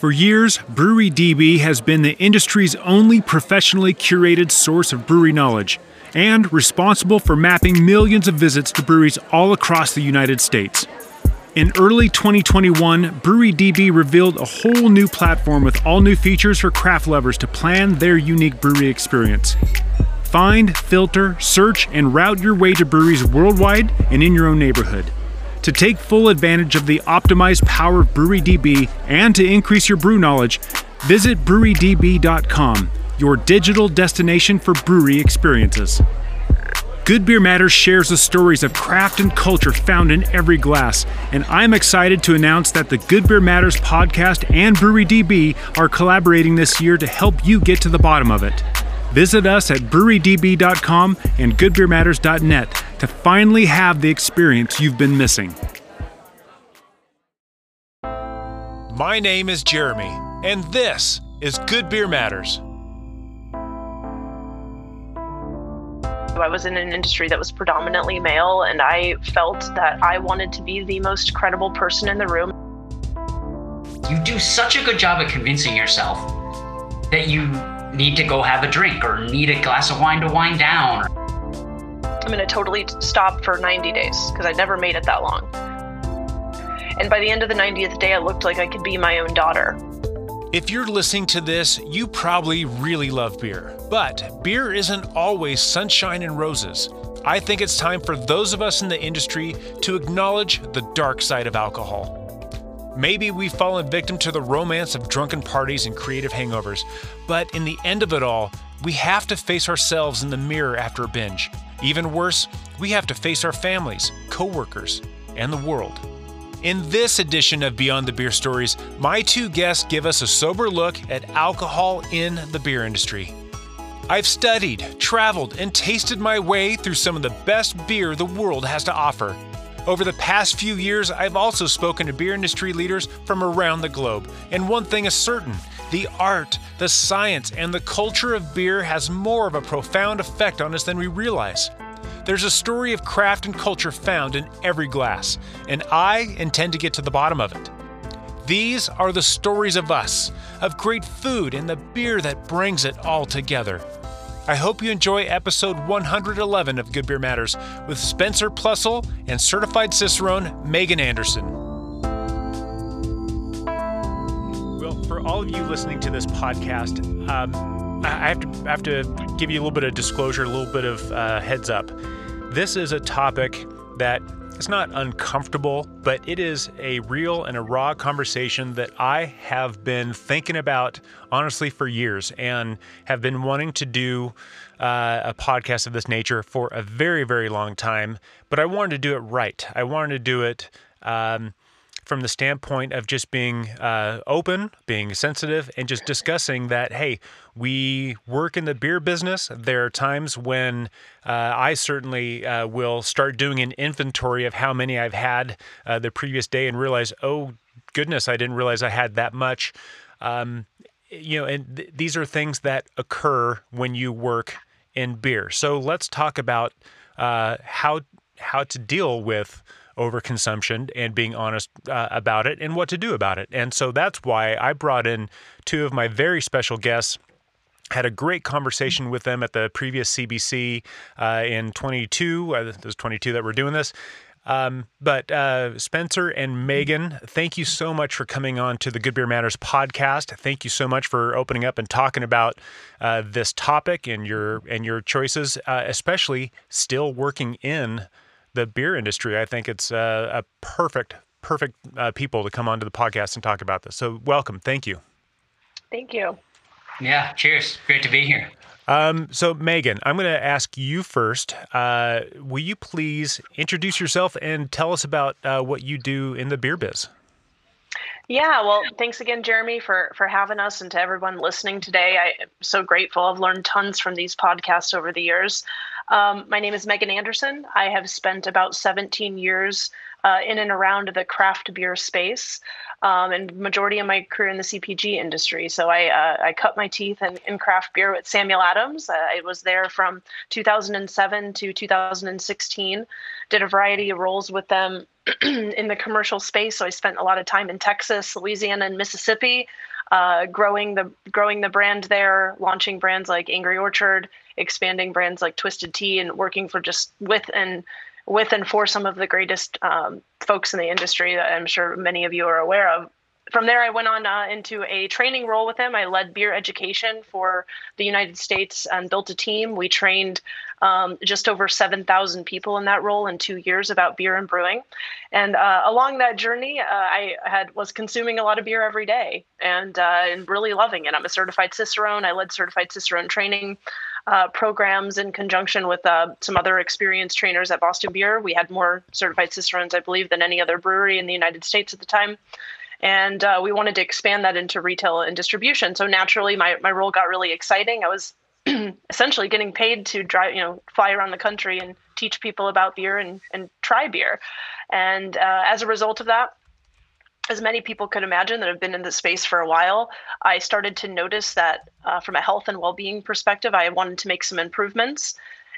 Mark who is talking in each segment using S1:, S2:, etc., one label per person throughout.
S1: For years, Brewery DB has been the industry's only professionally curated source of brewery knowledge and responsible for mapping millions of visits to breweries all across the United States. In early 2021, Brewery DB revealed a whole new platform with all new features for craft lovers to plan their unique brewery experience. Find, filter, search, and route your way to breweries worldwide and in your own neighborhood. To take full advantage of the optimized power of BreweryDB and to increase your brew knowledge, visit brewerydb.com, your digital destination for brewery experiences. Good Beer Matters shares the stories of craft and culture found in every glass, and I'm excited to announce that the Good Beer Matters podcast and Brewery DB are collaborating this year to help you get to the bottom of it. Visit us at brewerydb.com and goodbeermatters.net to finally have the experience you've been missing.
S2: My name is Jeremy, and this is Good Beer Matters.
S3: I was in an industry that was predominantly male, and I felt that I wanted to be the most credible person in the room.
S4: You do such a good job at convincing yourself that you need to go have a drink or need a glass of wine to wind down.
S3: I'm going to totally stop for 90 days because I never made it that long. And by the end of the 90th day, I looked like I could be my own daughter.
S2: If you're listening to this, you probably really love beer. But beer isn't always sunshine and roses. I think it's time for those of us in the industry to acknowledge the dark side of alcohol. Maybe we've fallen victim to the romance of drunken parties and creative hangovers, but in the end of it all, we have to face ourselves in the mirror after a binge. Even worse, we have to face our families, coworkers, and the world. In this edition of Beyond the Beer Stories, my two guests give us a sober look at alcohol in the beer industry. I've studied, traveled, and tasted my way through some of the best beer the world has to offer. Over the past few years, I've also spoken to beer industry leaders from around the globe, and one thing is certain the art, the science, and the culture of beer has more of a profound effect on us than we realize. There's a story of craft and culture found in every glass, and I intend to get to the bottom of it. These are the stories of us, of great food and the beer that brings it all together. I hope you enjoy episode 111 of Good Beer Matters with Spencer Plussel and certified Cicerone Megan Anderson. Well, for all of you listening to this podcast, um, I have to I have to give you a little bit of disclosure, a little bit of uh, heads up. This is a topic that it's not uncomfortable, but it is a real and a raw conversation that I have been thinking about honestly for years and have been wanting to do uh, a podcast of this nature for a very, very long time. But I wanted to do it right. I wanted to do it. Um, from the standpoint of just being uh, open, being sensitive, and just discussing that, hey, we work in the beer business. There are times when uh, I certainly uh, will start doing an inventory of how many I've had uh, the previous day and realize, oh, goodness, I didn't realize I had that much. Um, you know, and th- these are things that occur when you work in beer. So let's talk about uh, how how to deal with overconsumption and being honest uh, about it and what to do about it. And so that's why I brought in two of my very special guests had a great conversation with them at the previous CBC uh, in 22. Uh, there's 22 that we're doing this. Um, but uh, Spencer and Megan, thank you so much for coming on to the Good Beer Matters podcast. Thank you so much for opening up and talking about uh, this topic and your and your choices, uh, especially still working in the beer industry. I think it's uh, a perfect, perfect uh, people to come onto the podcast and talk about this. So, welcome. Thank you.
S3: Thank you.
S4: Yeah, cheers. Great to be here.
S2: Um, so, Megan, I'm going to ask you first. Uh, will you please introduce yourself and tell us about uh, what you do in the beer biz?
S3: Yeah, well, thanks again, Jeremy, for for having us, and to everyone listening today. I'm so grateful. I've learned tons from these podcasts over the years. Um, my name is Megan Anderson. I have spent about 17 years uh, in and around the craft beer space, um, and majority of my career in the CPG industry. So I uh, I cut my teeth in, in craft beer with Samuel Adams. Uh, I was there from 2007 to 2016. Did a variety of roles with them in the commercial space. So I spent a lot of time in Texas, Louisiana, and Mississippi. Uh, growing the growing the brand there, launching brands like Angry Orchard, expanding brands like Twisted Tea, and working for just with and with and for some of the greatest um, folks in the industry that I'm sure many of you are aware of. From there, I went on uh, into a training role with him. I led beer education for the United States and built a team. We trained um, just over 7,000 people in that role in two years about beer and brewing. And uh, along that journey, uh, I had was consuming a lot of beer every day and uh, and really loving it. I'm a certified cicerone. I led certified cicerone training uh, programs in conjunction with uh, some other experienced trainers at Boston Beer. We had more certified cicerones, I believe, than any other brewery in the United States at the time. And uh, we wanted to expand that into retail and distribution. So naturally, my, my role got really exciting. I was essentially getting paid to drive, you know, fly around the country and teach people about beer and, and try beer. And uh, as a result of that, as many people could imagine that have been in the space for a while, I started to notice that uh, from a health and well being perspective, I wanted to make some improvements.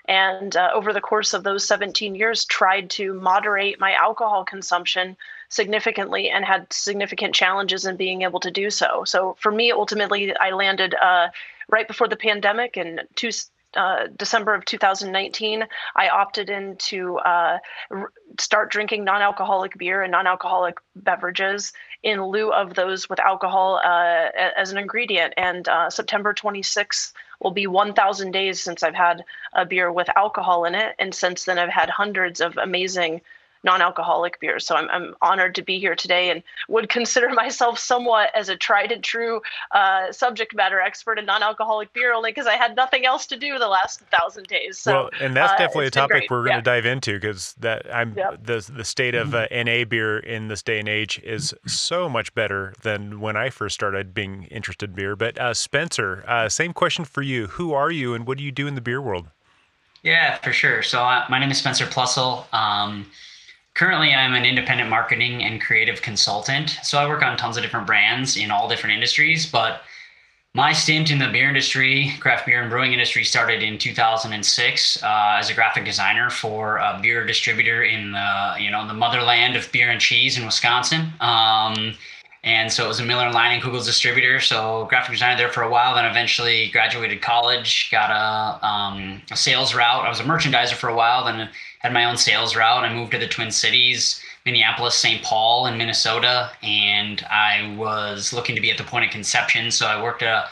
S3: And uh, over the course of those 17 years, tried to moderate my alcohol consumption significantly and had significant challenges in being able to do so. So for me, ultimately, I landed uh, right before the pandemic in two, uh, December of 2019, I opted in to uh, r- start drinking non alcoholic beer and non alcoholic beverages in lieu of those with alcohol uh, as an ingredient. And uh, September 26th will be 1,000 days since I've had a beer with alcohol in it. And since then, I've had hundreds of amazing non-alcoholic beers. So I'm, I'm honored to be here today and would consider myself somewhat as a tried and true uh, subject matter expert in non-alcoholic beer only because I had nothing else to do the last thousand days. So,
S2: well, and that's
S3: uh,
S2: definitely a topic we're going to
S3: yeah.
S2: dive into because that I'm
S3: Yep.
S2: the the state of uh, NA beer in this day and age is so much better than when I first started being interested in beer. But uh, Spencer, uh, same question for you: Who are you, and what do you do in the beer world?
S4: Yeah, for sure. So uh, my name is Spencer Plussel. Um, currently, I'm an independent marketing and creative consultant. So I work on tons of different brands in all different industries. But my stint in the beer industry, craft beer and brewing industry, started in 2006 uh, as a graphic designer for a beer distributor in the you know the motherland of beer and cheese in Wisconsin. Um, and so it was a Miller and Leinenkugel's distributor. So graphic designer there for a while. Then eventually graduated college, got a, um, a sales route. I was a merchandiser for a while. Then had my own sales route. I moved to the Twin Cities, Minneapolis, St. Paul, and Minnesota. And I was looking to be at the point of conception. So I worked at a,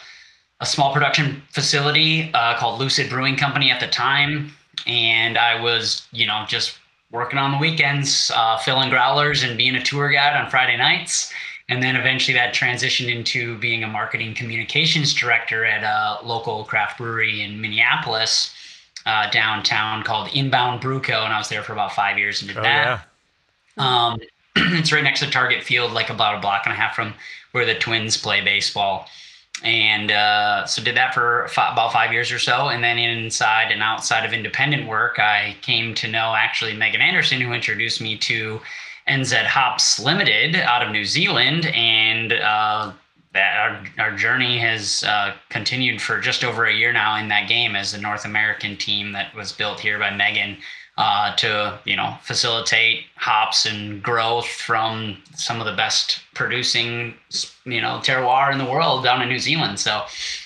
S4: a small production facility uh, called Lucid Brewing Company at the time. And I was, you know, just working on the weekends, uh, filling growlers and being a tour guide on Friday nights. And then eventually that transitioned into being a marketing communications director at a local craft brewery in Minneapolis, uh, downtown called Inbound Brewco. And I was there for about five years and did
S2: Oh
S4: that.
S2: yeah,
S4: Um, it's right next to Target Field, like about a block and a half from where the Twins play baseball. And uh, so did that for fi- about five years or so. And then inside and outside of independent work, I came to know actually Megan Anderson, who introduced me to NZ Hops Limited out of New Zealand. And uh, that our, our journey has uh, continued for just over a year now in that game as the North American team that was built here by Megan uh, to you know facilitate hops and growth from some of the best producing you know terroir in the world down in New Zealand. So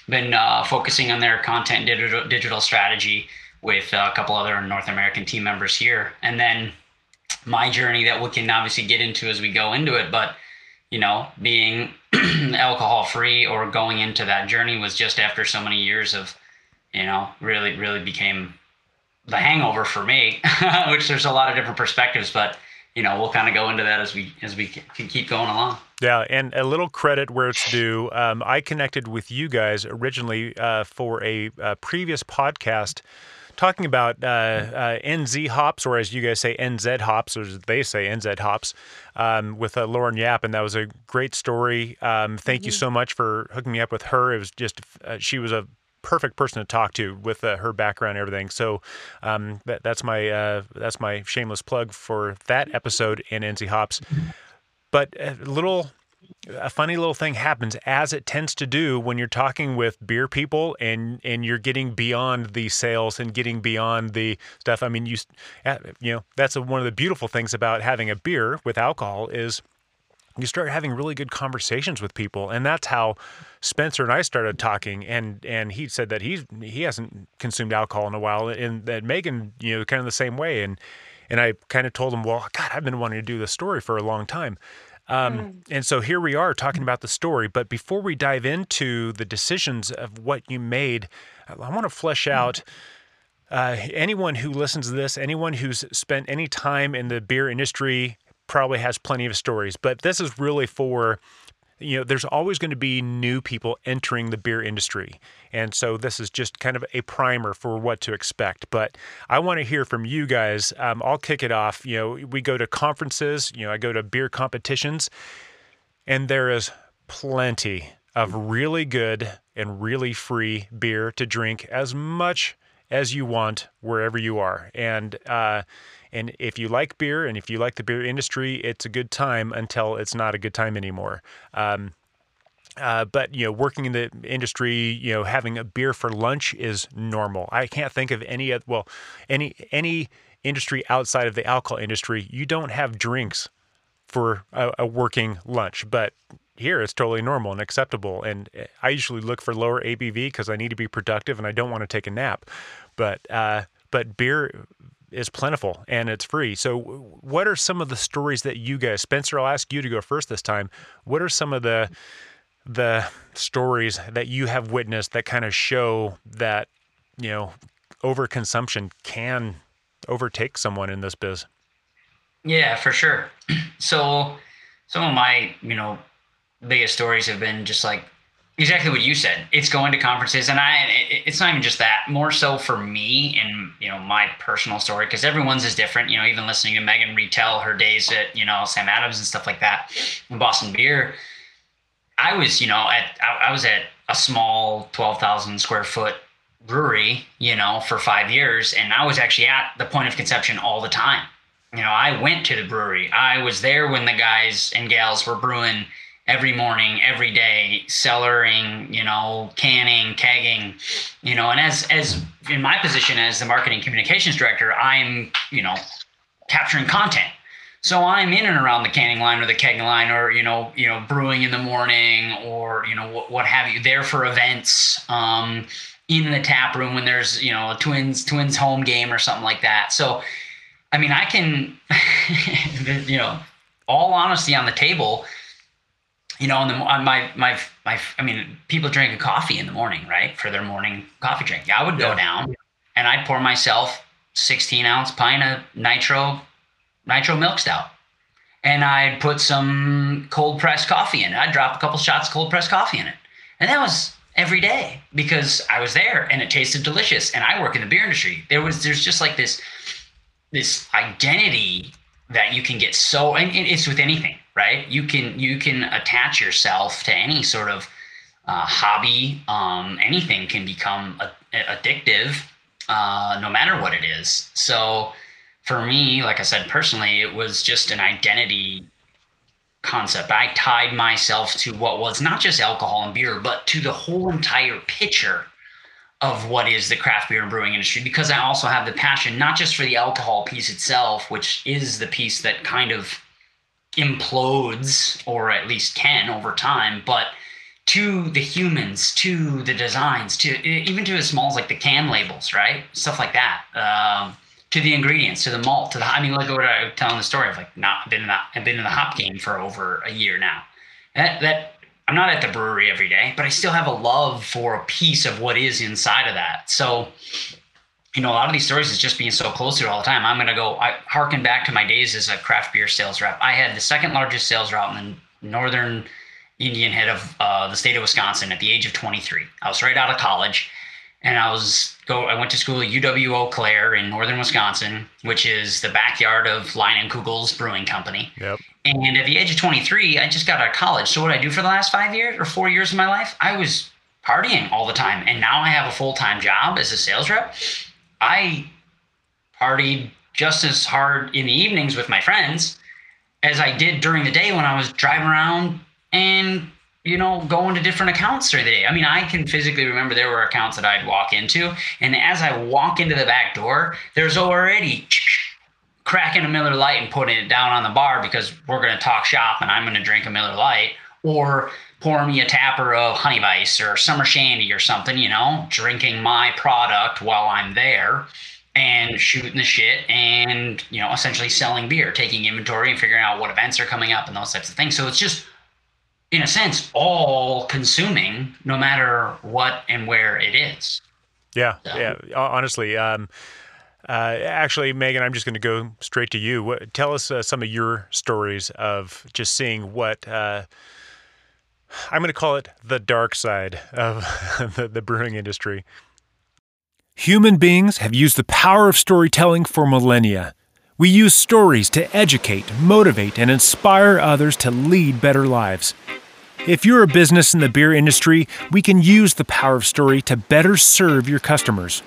S4: been uh, focusing on their content digital digital strategy with a couple other North American team members here, and then my journey that we can obviously get into as we go into it, but you know, being alcohol free or going into that journey was just after so many years of, you know, really, really became the hangover for me, which there's a lot of different perspectives, but you know, we'll kind of go into that as we, as we can keep going along.
S2: yeah. And a little credit where it's due. Um, I connected with you guys originally uh, for a, uh previous podcast. Talking about uh, uh, NZ hops, or as you guys say, NZ hops, or as they say, NZ hops, um, with uh, Lauren Yap, and that was a great story. Um, thank you so much for hooking me up with her. It was just uh, she was a perfect person to talk to with uh, her background and everything. So um, that, that's my uh, that's my shameless plug for that episode in NZ Hops. But a little a funny little thing happens as it tends to do when you're talking with beer people and and you're getting beyond the sales and getting beyond the stuff. I mean you you know that's a, one of the beautiful things about having a beer with alcohol is you start having really good conversations with people. And that's how Spencer and I started talking. And and he said that he's he hasn't consumed alcohol in a while. And that Megan you know kind of the same way. And and I kind of told him well god I've been wanting to do this story for a long time um, mm. and so here we are talking about the story but before we dive into the decisions of what you made I want to flesh mm. out uh, anyone who listens to this, anyone who's spent any time in the beer industry, probably has plenty of stories, but this is really for you know, there's always going to be new people entering the beer industry. And so this is just kind of a primer for what to expect. But I want to hear from you guys. Um, I'll kick it off. You know, we go to conferences, you know, I go to beer competitions, and there is plenty of really good and really free beer to drink as much as you want wherever you are. And, uh, and if you like beer and if you like the beer industry, it's a good time until it's not a good time anymore. Um, uh, but you know, working in the industry, you know, having a beer for lunch is normal. I can't think of any well, any any industry outside of the alcohol industry. You don't have drinks for a, a working lunch, but here it's totally normal and acceptable. And I usually look for lower ABV because I need to be productive and I don't want to take a nap. But uh, but beer is plentiful and it's free. So, what are some of the stories that you guys, Spencer? I'll ask you to go first this time. What are some of the the stories that you have witnessed that kind of show that you know overconsumption can overtake someone in this biz?
S4: Yeah, for sure. So, some of my you know biggest stories have been just like exactly what you said. It's going to conferences and i it's not even just that. More so for me and you know my personal story because everyone's is different. You know even listening to megan retell her days at you know sam adams and stuff like that in boston beer i was you know at i, I was at a small 12000 square foot brewery you know for five years and i was actually at the point of conception all the time. You know i went to the brewery. I was there when the guys and gals were brewing every morning, every day, cellaring, you know, canning, kegging, you know, and as as in my position as the marketing communications director, I'm, you know, capturing content. So I'm in and around the canning line or the kegging line, or you know, you know, brewing in the morning, or you know, what, what have you. There for events, um, in the tap room when there's you know a twins twins home game or something like that. So, I mean, I can, you know, all honesty on the table you know, on the on my my my, I mean, people drink a coffee in the morning, right, for their morning coffee drink. I would go yeah. down and I'd pour myself 16 ounce pint of nitro nitro milk stout, and I'd put some cold pressed coffee in it. I'd drop a couple shots of cold pressed coffee in it, and that was every day because I was there and it tasted delicious. And I work in the beer industry. There was there's just like this this identity that you can get so and it's with anything right? You can you can attach yourself to any sort of uh, hobby. Um, anything can become a, a, addictive, uh, no matter what it is. So, for me, like I said personally, it was just an identity concept. I tied myself to what was not just alcohol and beer, but to the whole entire picture of what is the craft beer and brewing industry because I also have the passion not just for the alcohol piece itself, which is the piece that kind of implodes or at least can over time but to the humans to the designs to even to as small as like the can labels right? Stuff like that um, to the ingredients to the malt to the i mean like what i was telling the story i've like not been in that i've been in the hop game for over a year now. That, that i'm not at the brewery every day but i still have a love for a piece of what is inside of that. So you know, a lot of these stories is just being so close to it all the time. I'm going to go, I harken back to my days as a craft beer sales rep. I had the second largest sales route in the northern Indian head of uh, the state of Wisconsin at the age of 23. I was right out of college and I was go, I went to school at UW Eau Claire in northern Wisconsin, which is the backyard of Leinenkugel's brewing company.
S2: Yep.
S4: And at the age of 23, I just got out of college. So what I do for the last five years or four years of my life, I was partying all the time. And now I have a full time job as a sales rep. I partied just as hard in the evenings with my friends as I did during the day when I was driving around and you know going to different accounts during the day. I mean, I can physically remember there were accounts that I'd walk into, and as I walk into the back door, there's already cracking a Miller Lite and putting it down on the bar because we're going to talk shop and I'm going to drink a Miller Lite, or pour me a tapper of Honey Weiss or Summer Shandy or something, you know, drinking my product while I'm there and shooting the shit and you know essentially selling beer taking inventory and figuring out what events are coming up and those types of things. So it's just in a sense all consuming no matter what and where it is.
S2: Yeah so. yeah honestly um, uh, actually megan i'm just going to go straight to you. What, tell us uh, some of your stories of just seeing what uh, i'm going to call it the dark side of the, the brewing industry
S1: Human beings have used the power of storytelling for millennia. We use stories to educate, motivate, and inspire others to lead better lives. If you're a business in the beer industry, we can use the power of story to better serve your customers.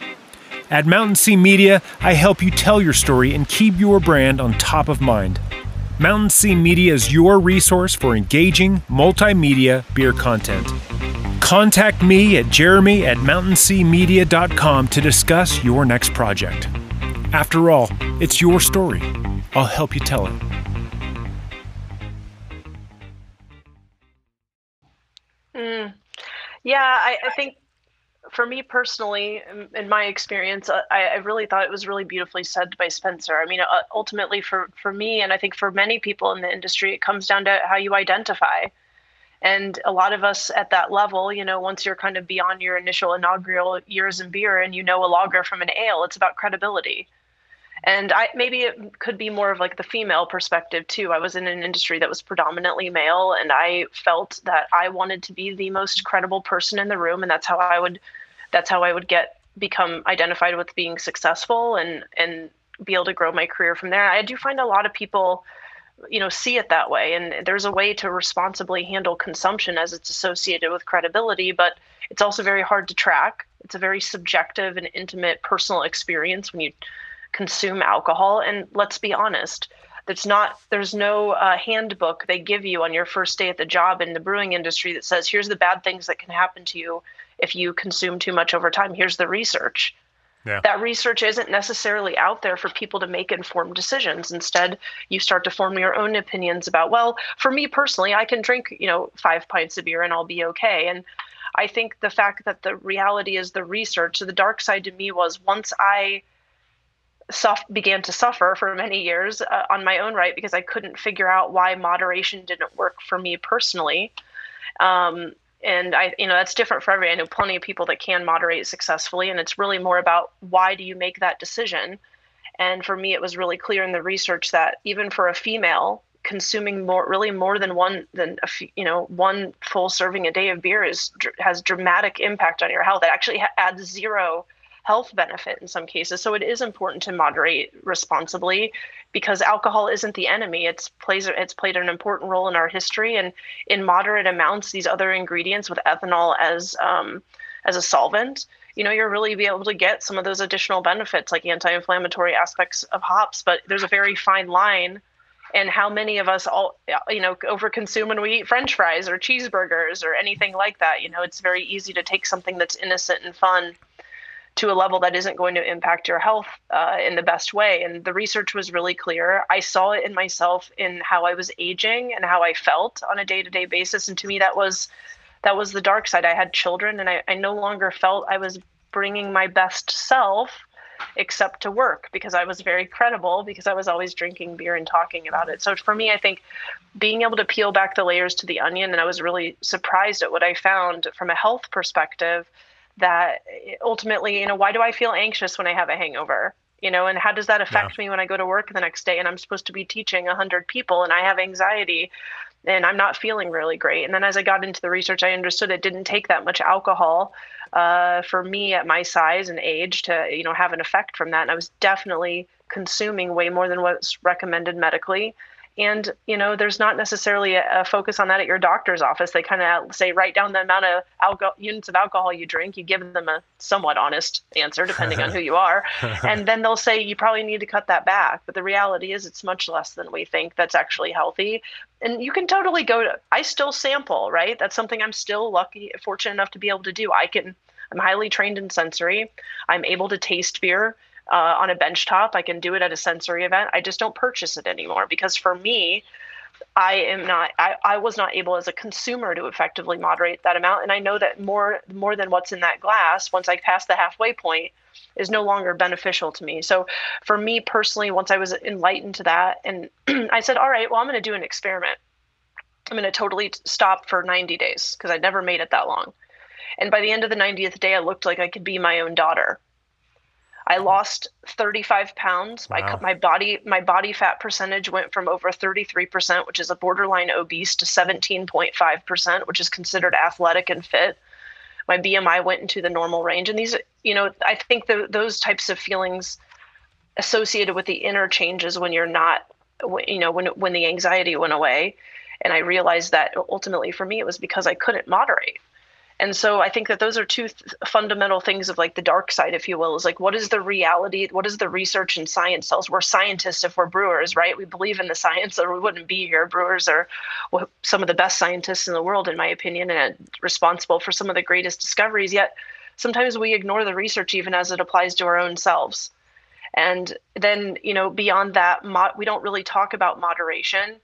S1: At Mountain Sea Media, I help you tell your story and keep your brand on top of mind. Mountain Sea Media is your resource for engaging multimedia beer content. Contact me at jeremy at mountainseamedia.com to discuss your next project. After all, it's your story. I'll help you tell it.
S3: Mm. Yeah, I, I, think for me personally, in, my experience, uh, I, I, really thought it was really beautifully said by Spencer. I mean, uh, ultimately, for, for me, and I think for many people in the industry, it comes down to how you identify. And a lot of us at that level, you know, once you're kind of beyond your initial inaugural years in beer and you know a lager from an ale, it's about credibility. And I maybe it could be more of like the female perspective too. I was in an industry that was predominantly male and I felt that I wanted to be the most credible person in the room and that's how I would that's how I would get become identified with being successful and and be able to grow my career from there. I do find a lot of people you know see it that way. And there's a way to responsibly handle consumption as it's associated with credibility but it's also very hard to track. It's a very subjective and intimate personal experience when you consume alcohol. And let's be honest that's not there's no uh, handbook they give you on your first day at the job in the brewing industry that says here's the bad things that can happen to you if you consume too much over time here's the research yeah. That research isn't necessarily out there for people to make informed decisions. Instead, you start to form your own opinions about, well, for me personally, I can drink, you know, five pints of beer and I'll be okay. And I think the fact that the reality is the research, so the dark side to me was once I suff- began to suffer for many years uh, on my own right because I couldn't figure out why moderation didn't work for me personally. Um, and I, you know, that's different for every. I know plenty of people that can moderate successfully, and it's really more about why do you make that decision. And for me, it was really clear in the research that even for a female, consuming more, really more than one than a, you know one full serving a day of beer is has dramatic impact on your health. It actually adds zero health benefit in some cases. So it is important to moderate responsibly because alcohol isn't the enemy. It's plays it's played an important role in our history, and in moderate amounts, these other ingredients with ethanol as um, as a solvent, you know, you're really be able to get some of those additional benefits like anti-inflammatory aspects of hops. But there's a very fine line and how many of us all you know overconsume when we eat french fries or cheeseburgers or anything like that you know it's very easy to take something that's innocent and fun to a level that isn't going to impact your health uh, in the best way. And the research was really clear. I saw it in myself in how I was aging and how I felt on a day to day basis. And to me, that was that was the dark side. I had children, and I, I no longer felt I was bringing my best self except to work because I was very credible because I was always drinking beer and talking about it. So for me, I think being able to peel back the layers to the onion, and I was really surprised at what I found from a health perspective that ultimately, you know, why do I feel anxious when I have a hangover? You know, and how does that affect yeah. me when I go to work the next day and I'm supposed to be teaching 100 people and I have anxiety and I'm not feeling really great. And then as I got into the research, I understood it didn't take that much alcohol uh, for me at my size and age to, you know, have an effect from that. And I was definitely consuming way more than what's recommended medically and you know there's not necessarily a, a, focus on that at your doctor's office. They kind of say write down the amount of alcohol units of alcohol you drink. You give them a somewhat honest answer depending on who you are. And then they'll say you probably need to cut that back. But the reality is it's much less than we think that's actually healthy. And you can totally go to i still sample right? That's something i'm still lucky fortunate enough to be able to do. I can i'm highly trained in sensory. I'm able to taste beer uh, on a bench top. I can do it at a sensory event. I just don't purchase it anymore because for me, I am not I, I was not able as a consumer to effectively moderate that amount. And I know that more more than what's in that glass, once I pass the halfway point, is no longer beneficial to me. So for me personally, once I was enlightened to that and I said, all right, well, I'm gonna do an experiment. I'm gonna totally stop for 90 days because I never made it that long. And by the end of the 90th day, I looked like I could be my own daughter. I lost 35 pounds. Wow. My, my body my body fat percentage went from over 33%, which is a borderline obese, to 17.5%, which is considered athletic and fit. My BMI went into the normal range, and these, you know, I think the, those types of feelings associated with the inner changes when you're not, you know, when when the anxiety went away, and I realized that ultimately for me it was because I couldn't moderate and so i think that those are two th- fundamental things of like the dark side if you will is like what is the reality what is the research and science tells we're scientists if we're brewers right? We believe in the science or we wouldn't be here. Brewers are some of the best scientists in the world in my opinion and uh, responsible for some of the greatest discoveries. Yet sometimes we ignore the research even as it applies to our own selves. And then you know beyond that mo- we don't really talk about moderation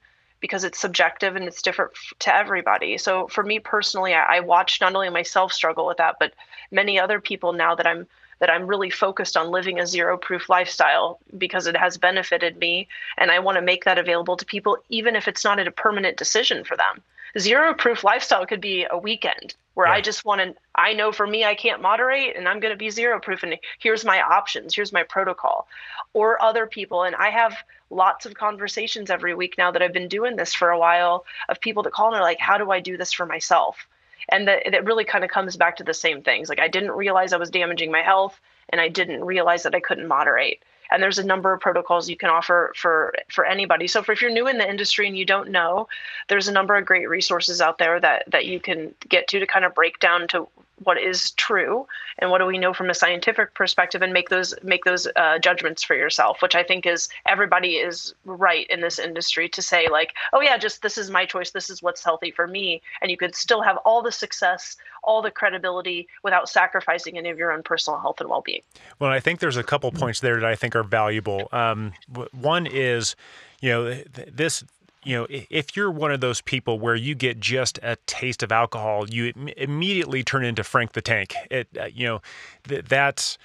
S3: because it's subjective and it's different to everybody. So for me personally, I, I watch not only myself struggle with that, but many other people now that I'm that I'm really focused on living a zero proof lifestyle because it has benefited me and I want to make that available to people even if it's not a permanent decision for them. Zero proof lifestyle could be a weekend where yeah. I just want to I know for me I can't moderate and I'm going to be zero proof and here's my options, here's my protocol. Or other people and I have lots of conversations every week now that I've been doing this for a while of people that call and are like, how do I do this for myself? And that it really kind of comes back to the same things. Like I didn't realize I was damaging my health and I didn't realize that I couldn't moderate. And there's a number of protocols you can offer for for anybody. So for if you're new in the industry and you don't know, there's a number of great resources out there that that you can get to to kind of break down to what is true and what do we know from a scientific perspective and make those make those uh, judgments for yourself which i think is everybody is right in this industry to say like oh yeah just this is my choice this is what's healthy for me. And you could still have all the success all the credibility without sacrificing any of your own personal health and well-being.
S2: Well i think there's a couple points there that i think are valuable. Um, one is you know this you know, if you're one of those people where you get just a taste of alcohol, you immediately turn into Frank the Tank. It, uh, you know, th- that's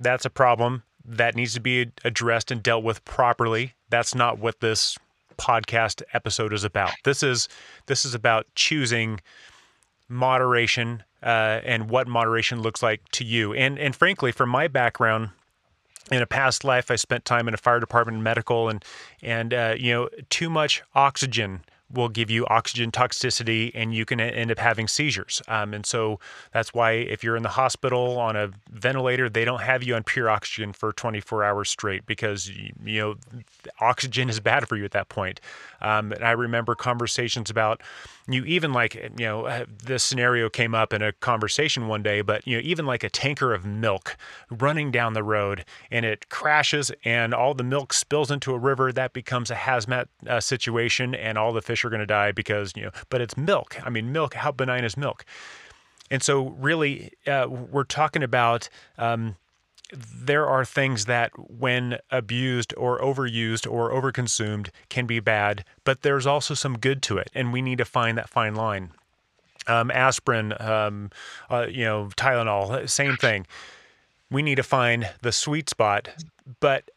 S2: that's a problem that needs to be addressed and dealt with properly. That's not what this podcast episode is about. This is this is about choosing moderation uh, and what moderation looks like to you. And and frankly, from my background, in a past life, I spent time in a fire department, medical, and and uh, you know, too much oxygen will give you oxygen toxicity and you can end up having seizures. Um, and so that's why if you're in the hospital on a ventilator, they don't have you on pure oxygen for 24 hours straight because, you know, oxygen is bad for you at that point. Um, and I remember conversations about you even like, you know, uh, this scenario came up in a conversation one day, but, you know, even like a tanker of milk running down the road and it crashes and all the milk spills into a river, that becomes a hazmat uh, situation and all the fish fish are going to die because, you know, but it's milk. I mean, milk, how benign is milk? And so, really, uh, we're talking about um, there are things that, when abused or overused or overconsumed, can be bad, but there's also some good to it. And we need to find that fine line. Um, aspirin, um, uh, you know, Tylenol, same thing. We need to find the sweet spot, but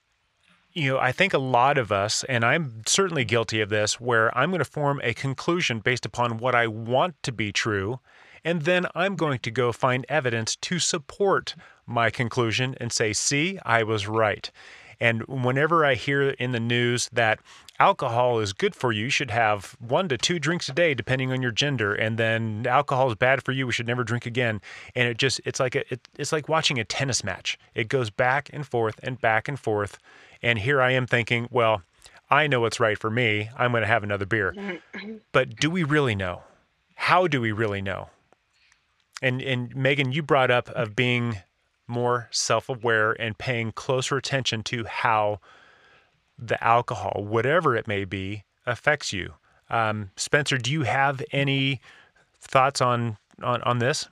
S2: you know, I think a lot of us, and I'm certainly guilty of this, where I'm going to form a conclusion based upon what I want to be true, and then I'm going to go find evidence to support my conclusion and say, see, I was right. And whenever I hear in the news that alcohol is good for you, you should have one to two drinks a day, depending on your gender, and then alcohol is bad for you, we should never drink again. And it just, it's like a, it, it's like watching a tennis match. It goes back and forth and back and forth and here I am thinking, well,
S1: I know what's right for me. I'm going to have another beer. But do we really know? How do we really know? And and Megan, you brought up of being more self-aware and paying closer attention to how the alcohol, whatever it may be, affects you. Um, Spencer, do you have any thoughts on on, on this?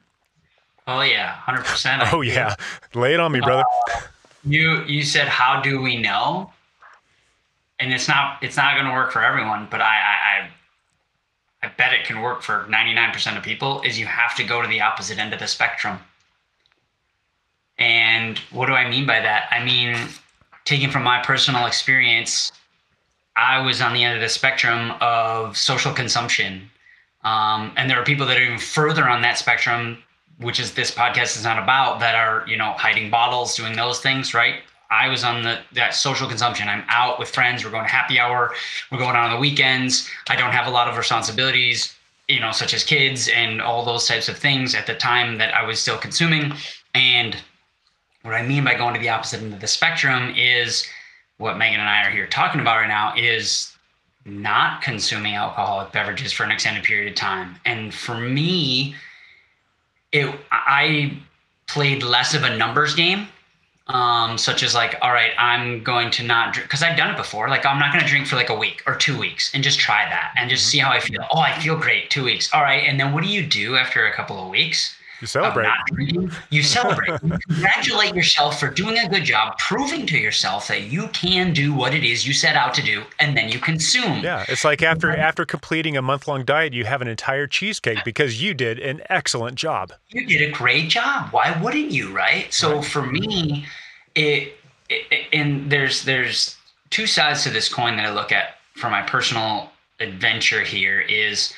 S4: Oh yeah, hundred percent.
S1: Oh yeah, lay it on me, brother.
S4: Uh, you you said how do we know? And it's not it's not going to work for everyone, but I, I I bet it can work for ninety nine percent of people. Is you have to go to the opposite end of the spectrum. And what do I mean by that? I mean, taking from my personal experience, I was on the end of the spectrum of social consumption. Um, and there are people that are even further on that spectrum which is this podcast is not about that are you know hiding bottles doing those things right? I was on the that social consumption. I'm out with friends. We're going to happy hour. We're going out on the weekends. I don't have a lot of responsibilities you know such as kids and all those types of things at the time that i was still consuming. And what i mean by going to the opposite end of the spectrum is what megan and i are here talking about right now is not consuming alcoholic beverages for an extended period of time. And for me it I played less of a numbers game. Um, such as like, all right, I'm going to not drink because I've done it before. Like, I'm not going to drink for like a week or two weeks and just try that and just see how I feel. Oh, I feel great. Two weeks. All right. And then what do you do after a couple of weeks?
S1: You celebrate.
S4: You celebrate. you congratulate yourself for doing a good job, proving to yourself that you can do what it is you set out to do, and then you consume.
S1: Yeah, it's like after after completing a month long diet, you have an entire cheesecake because you did an excellent job.
S4: You did a great job. Why wouldn't you, right? So right. for me, it, it and there's there's two sides to this coin that I look at for my personal adventure here is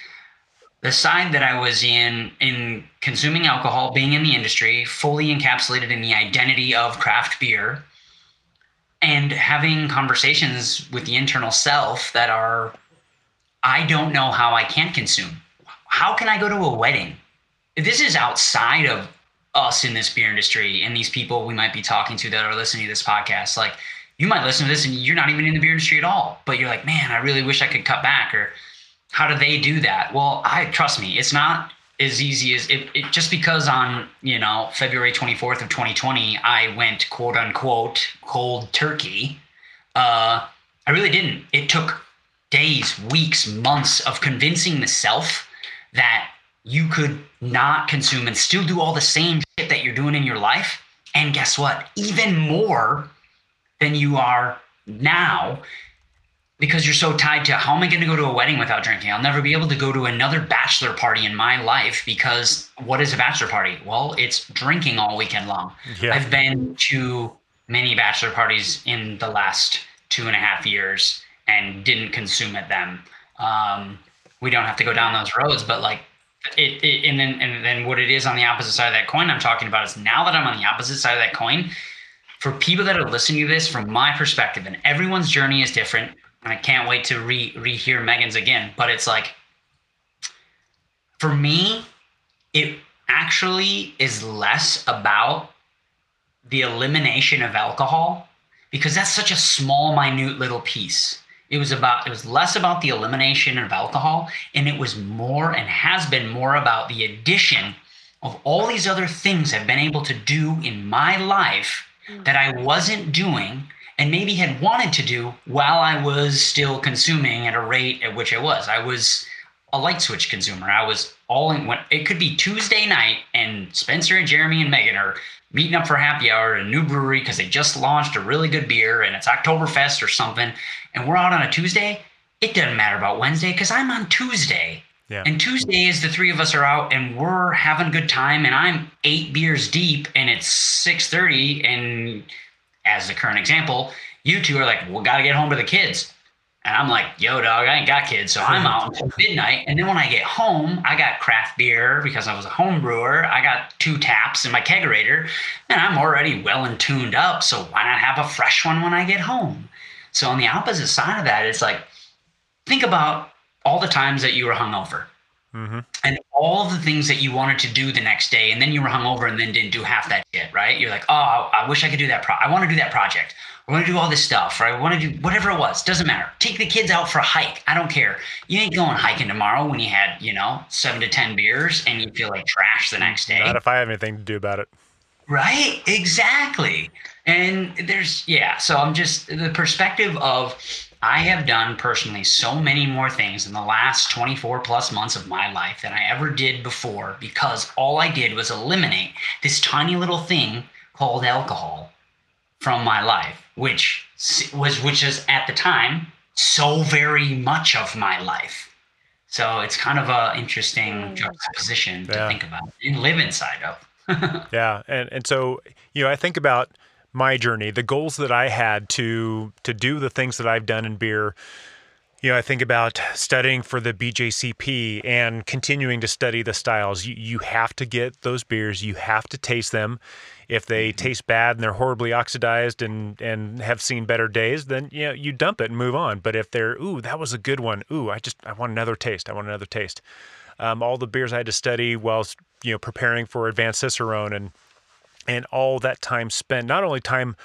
S4: the side that I was in in consuming alcohol, being in the industry, fully encapsulated in the identity of craft beer, and having conversations with the internal self that are, I don't know how I can consume. How can I go to a wedding? This is outside of us in this beer industry and these people we might be talking to that are listening to this podcast. Like, you might listen to this and you're not even in the beer industry at all, but you're like, man, I really wish I could cut back or how do they do that? Well, I trust me, it's not as easy as it, it, just because on you know February 24th of 2020 I went quote unquote cold turkey. Uh, I really didn't. It took days, weeks, months of convincing myself that you could not consume and still do all the same shit that you're doing in your life. And guess what? Even more than you are now because you're so tied to how am I going to go to a wedding without drinking? I'll never be able to go to another bachelor party in my life because what is a bachelor party? Well, it's drinking all weekend long. Yeah. I've been to many bachelor parties in the last two and a half years and didn't consume at them. Um, we don't have to go down those roads, but like it, it, and then and then what it is on the opposite side of that coin I'm talking about is now that I'm on the opposite side of that coin, for people that are listening to this from my perspective, and everyone's journey is different I can't wait to re rehear Megan's again. But it's like, for me, it actually is less about the elimination of alcohol because that's such a small, minute little piece. It was about it was less about the elimination of alcohol, and it was more and has been more about the addition of all these other things I've been able to do in my life mm. that I wasn't doing and maybe had wanted to do while I was still consuming at a rate at which I was. I was a light switch consumer. I was all in when it could be Tuesday night and Spencer and Jeremy and Megan are meeting up for happy hour at a new brewery because they just launched a really good beer and it's Oktoberfest or something. And we're out on a Tuesday. It doesn't matter about Wednesday because I'm on Tuesday. Yeah. And Tuesday is the three of us are out and we're having a good time and I'm eight beers deep and it's six thirty and as the current example, you two are like, we got to get home to the kids. And I'm like, yo, dog, I ain't got kids. So I'm out until midnight. And then when I get home, I got craft beer because I was a home brewer. I got two taps in my kegerator and I'm already well and tuned up. So why not have a fresh one when I get home? So on the opposite side of that, it's like, think about all the times that you were hungover. Mm-hmm. and all the things that you wanted to do the next day, and then you were hungover and then didn't do half that shit, right? You're like, oh, I wish I could do that. Pro- I want to do that project. I want to do all this stuff, or I want to do whatever it was. Doesn't matter. Take the kids out for a hike. I don't care. You ain't going hiking tomorrow when you had, you know, seven to 10 beers and you feel like trash the next day.
S2: Not if I have anything to do about it.
S4: Right? Exactly. And there's, yeah. So I'm just, the perspective of, I have done personally so many more things in the last 24 plus months of my life than I ever did before because all I did was eliminate this tiny little thing called alcohol from my life, which was which is at the time so very much of my life. So it's kind of a interesting mm. juxtaposition to think about and live inside
S2: of. yeah, and and so you know, I think about my journey, the goals that I had to to do the things that I've done in beer. You know, I think about studying for the BJCP and continuing to study the styles. You, you have to get those beers, you have to taste them if they mm-hmm. taste bad and they're horribly oxidized and and have seen better days, then you know, you dump it and move on. But if they're ooh, that was a good one. Ooh, I just I want another taste. I want another taste. Um, all the beers I had to study while you know preparing for advanced cicerone and and all that time spent not only time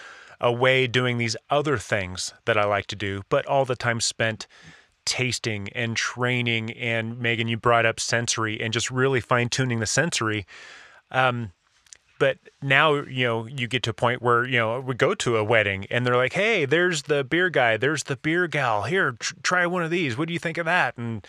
S2: away doing these other things that I like to do, but all the time spent tasting and training. And Megan you brought up sensory and just really fine tuning the sensory. Um, but now you know you get to a point where you know we go to a wedding and they're like hey there's the beer guy there's the beer gal. Here tr- try one of these. What do you think of that? And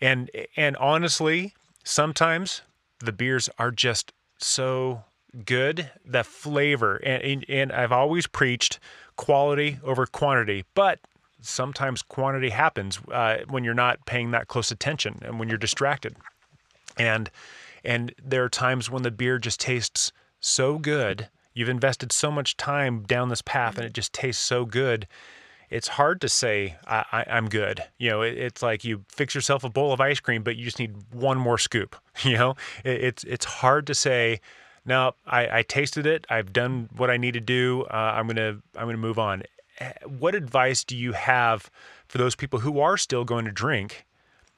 S2: and and honestly sometimes the beers are just so good the flavor and and I've always preached quality over quantity but sometimes quantity happens uh, when you're not paying that close attention and when you're distracted and and there are times when the beer just tastes so good. You've invested so much time down this path and it just tastes so good. It's hard to say, I, am good. You know, it, it's like you fix yourself a bowl of ice cream, but you just need one more scoop. You know, it, it's, it's hard to say, no, I, I tasted it. I've done what I need to do. Uh, I'm to, I'm to move on. Eh, what advice do you have for those people who are still going to drink,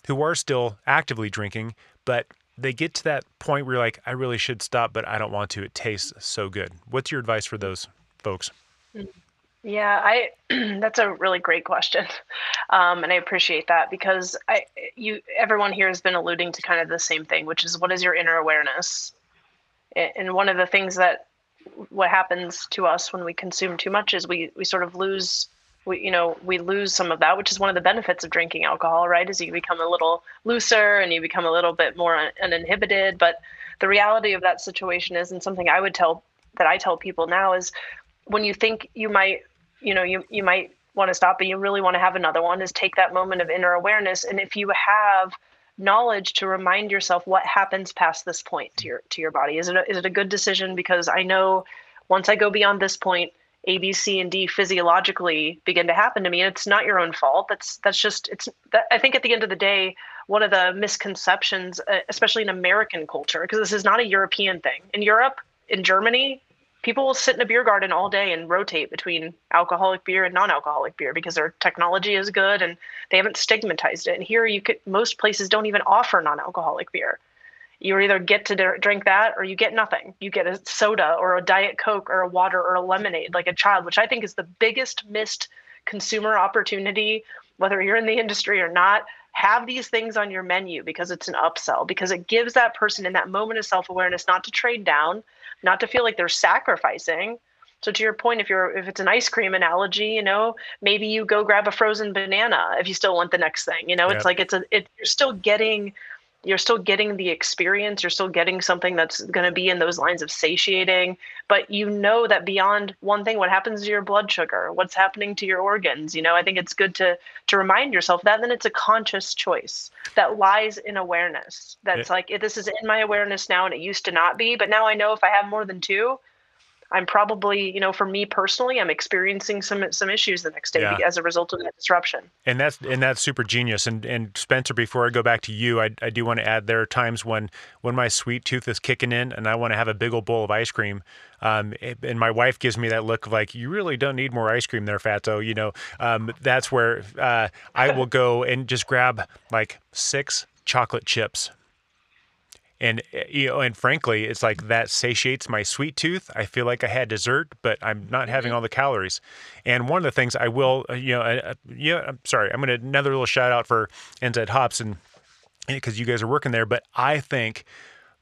S2: who are still actively drinking, but they get to that point where you're like, I really should stop, but I don't want to. It tastes so good. What's your advice for those folks?
S3: Yeah, I that's a really great question, um, and I appreciate that because I you everyone here has been alluding to kind of the same thing, which is what is your inner awareness, and one of the things that what happens to us when we consume too much is we we sort of lose we you know we lose some of that which is one of the benefits of drinking alcohol right? Is you become a little looser and you become a little bit more uninhibited. But the reality of that situation is and something i would tell that i tell people now is when you think you might you know you, you might want to stop but you really want to have another one is take that moment of inner awareness. And if you have knowledge to remind yourself what happens past this point to your to your body is it a, is it a good decision because i know once i go beyond this point a, B, C, and D physiologically begin to happen to me. And it's not your own fault. That's that's just it's. That, I think at the end of the day, one of the misconceptions, uh, especially in American culture, because this is not a European thing. In Europe, in Germany, people will sit in a beer garden all day and rotate between alcoholic beer and non-alcoholic beer because their technology is good and they haven't stigmatized it. And here, you could most places don't even offer non-alcoholic beer you either get to drink that or you get nothing. You get a soda or a Diet Coke or a water or a lemonade like a child, which I think is the biggest missed consumer opportunity, whether you're in the industry or not. Have these things on your menu because it's an upsell, because it gives that person in that moment of self awareness not to trade down, not to feel like they're sacrificing. So to your point, if you're if it's an ice cream analogy, you know, maybe you go grab a frozen banana if you still want the next thing. You know, yep. it's like it's a it, you're still getting you're still getting the experience you're still getting something that's going to be in those lines of satiating but you know that beyond one thing what happens to your blood sugar what's happening to your organs you know i think it's good to to remind yourself that then it's a conscious choice that lies in awareness that's yeah. like this is in my awareness now and it used to not be but now i know if i have more than two I'm probably, you know, for me personally, I'm experiencing some some issues the next day yeah. as a result of that disruption.
S2: And that's and that's super genius. And and Spencer, before I go back to you, I, I do want to add there are times when when my sweet tooth is kicking in and I want to have a big old bowl of ice cream. Um, and my wife gives me that look of like, you really don't need more ice cream there, Fatso. You know, um, that's where uh, I will go and just grab like six chocolate chips. And eh, you know, and frankly, it's like that satiates my sweet tooth. I feel like I had dessert, but I'm not having all the calories. And one of the things I will, uh, you know, uh, yeah, I'm sorry, I'm gonna another little shout out for NZ Hops and because you guys are working there, but I think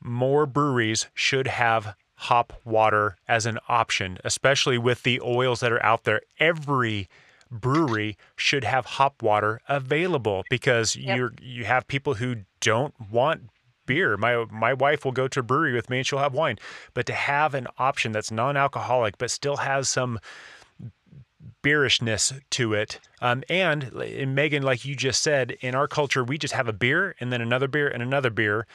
S2: more breweries should have hop water as an option, especially with the oils that are out there. Every brewery should have hop water available because yep. you you have people who don't want beer. My my wife will go to a brewery with me and she'll have wine. But to have an option that's non-alcoholic but still has some beerishness to it. Um, and, and Megan, like you just said, in our culture, we just have a beer and then another beer and another beer.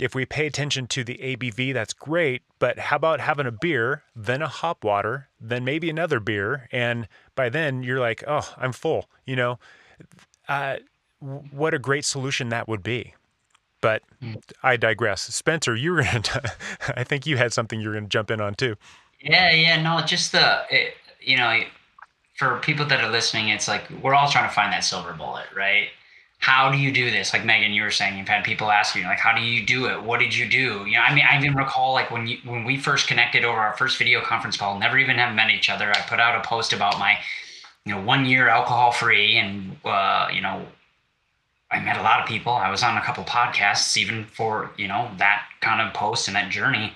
S2: If we pay attention to the ABV, that's great. But how about having a beer, then a hop water, then maybe another beer, and by then you're like, oh, I'm full. You know, uh, what a great solution that would be. But mm. I digress. Spencer, you were going to, I think you had something you were going to jump in on too.
S4: Yeah, yeah, no, just the, it, you know, for people that are listening, it's like we're all trying to find that silver bullet, right? How do you do this? Like Megan, you were saying, you've had people ask you, like, how do you do it? What did you do? You know, I mean, I even recall like when you when we first connected over our first video conference call, never even have met each other. I put out a post about my, you know, one year alcohol free, and uh, you know, I met a lot of people. I was on a couple podcasts even for, you know, that kind of post and that journey.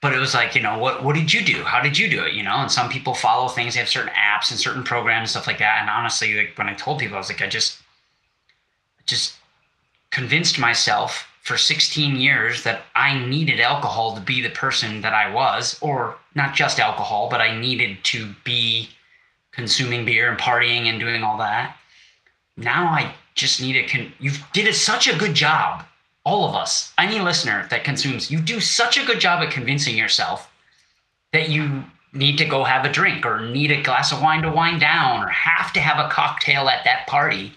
S4: But it was like, you know, what what did you do? How did you do it? You know, and some people follow things, they have certain apps and certain programs, stuff like that. And honestly, like when I told people, I was like, I just just convinced myself for 16 years that I needed alcohol to be the person that I was, or not just alcohol, but I needed to be consuming beer and partying and doing all that. Now I just need to con- you did such a good job all of us any listener that consumes you do such a good job at convincing yourself that you need to go have a drink or need a glass of wine to wind down or have to have a cocktail at that party.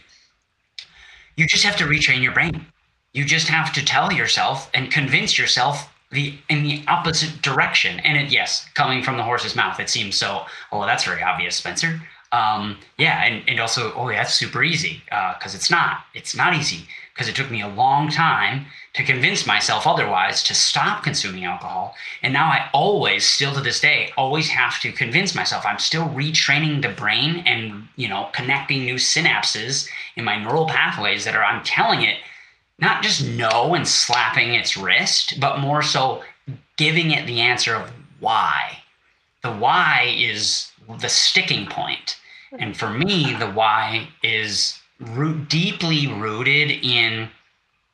S4: You just have to retrain your brain. You just have to tell yourself and convince yourself the in the opposite direction. And it yes coming from the horse's mouth it seems so oh that's very obvious spencer um, yeah, and, and also, oh, yeah, that's super easy because uh, it's not. It's not easy because it took me a long time to convince myself otherwise to stop consuming alcohol. And now I always, still to this day, always have to convince myself. I'm still retraining the brain and, you know, connecting new synapses in my neural pathways that are, I'm telling it, not just no and slapping its wrist, but more so giving it the answer of why. The why is the sticking point and for me, the why is root, deeply rooted in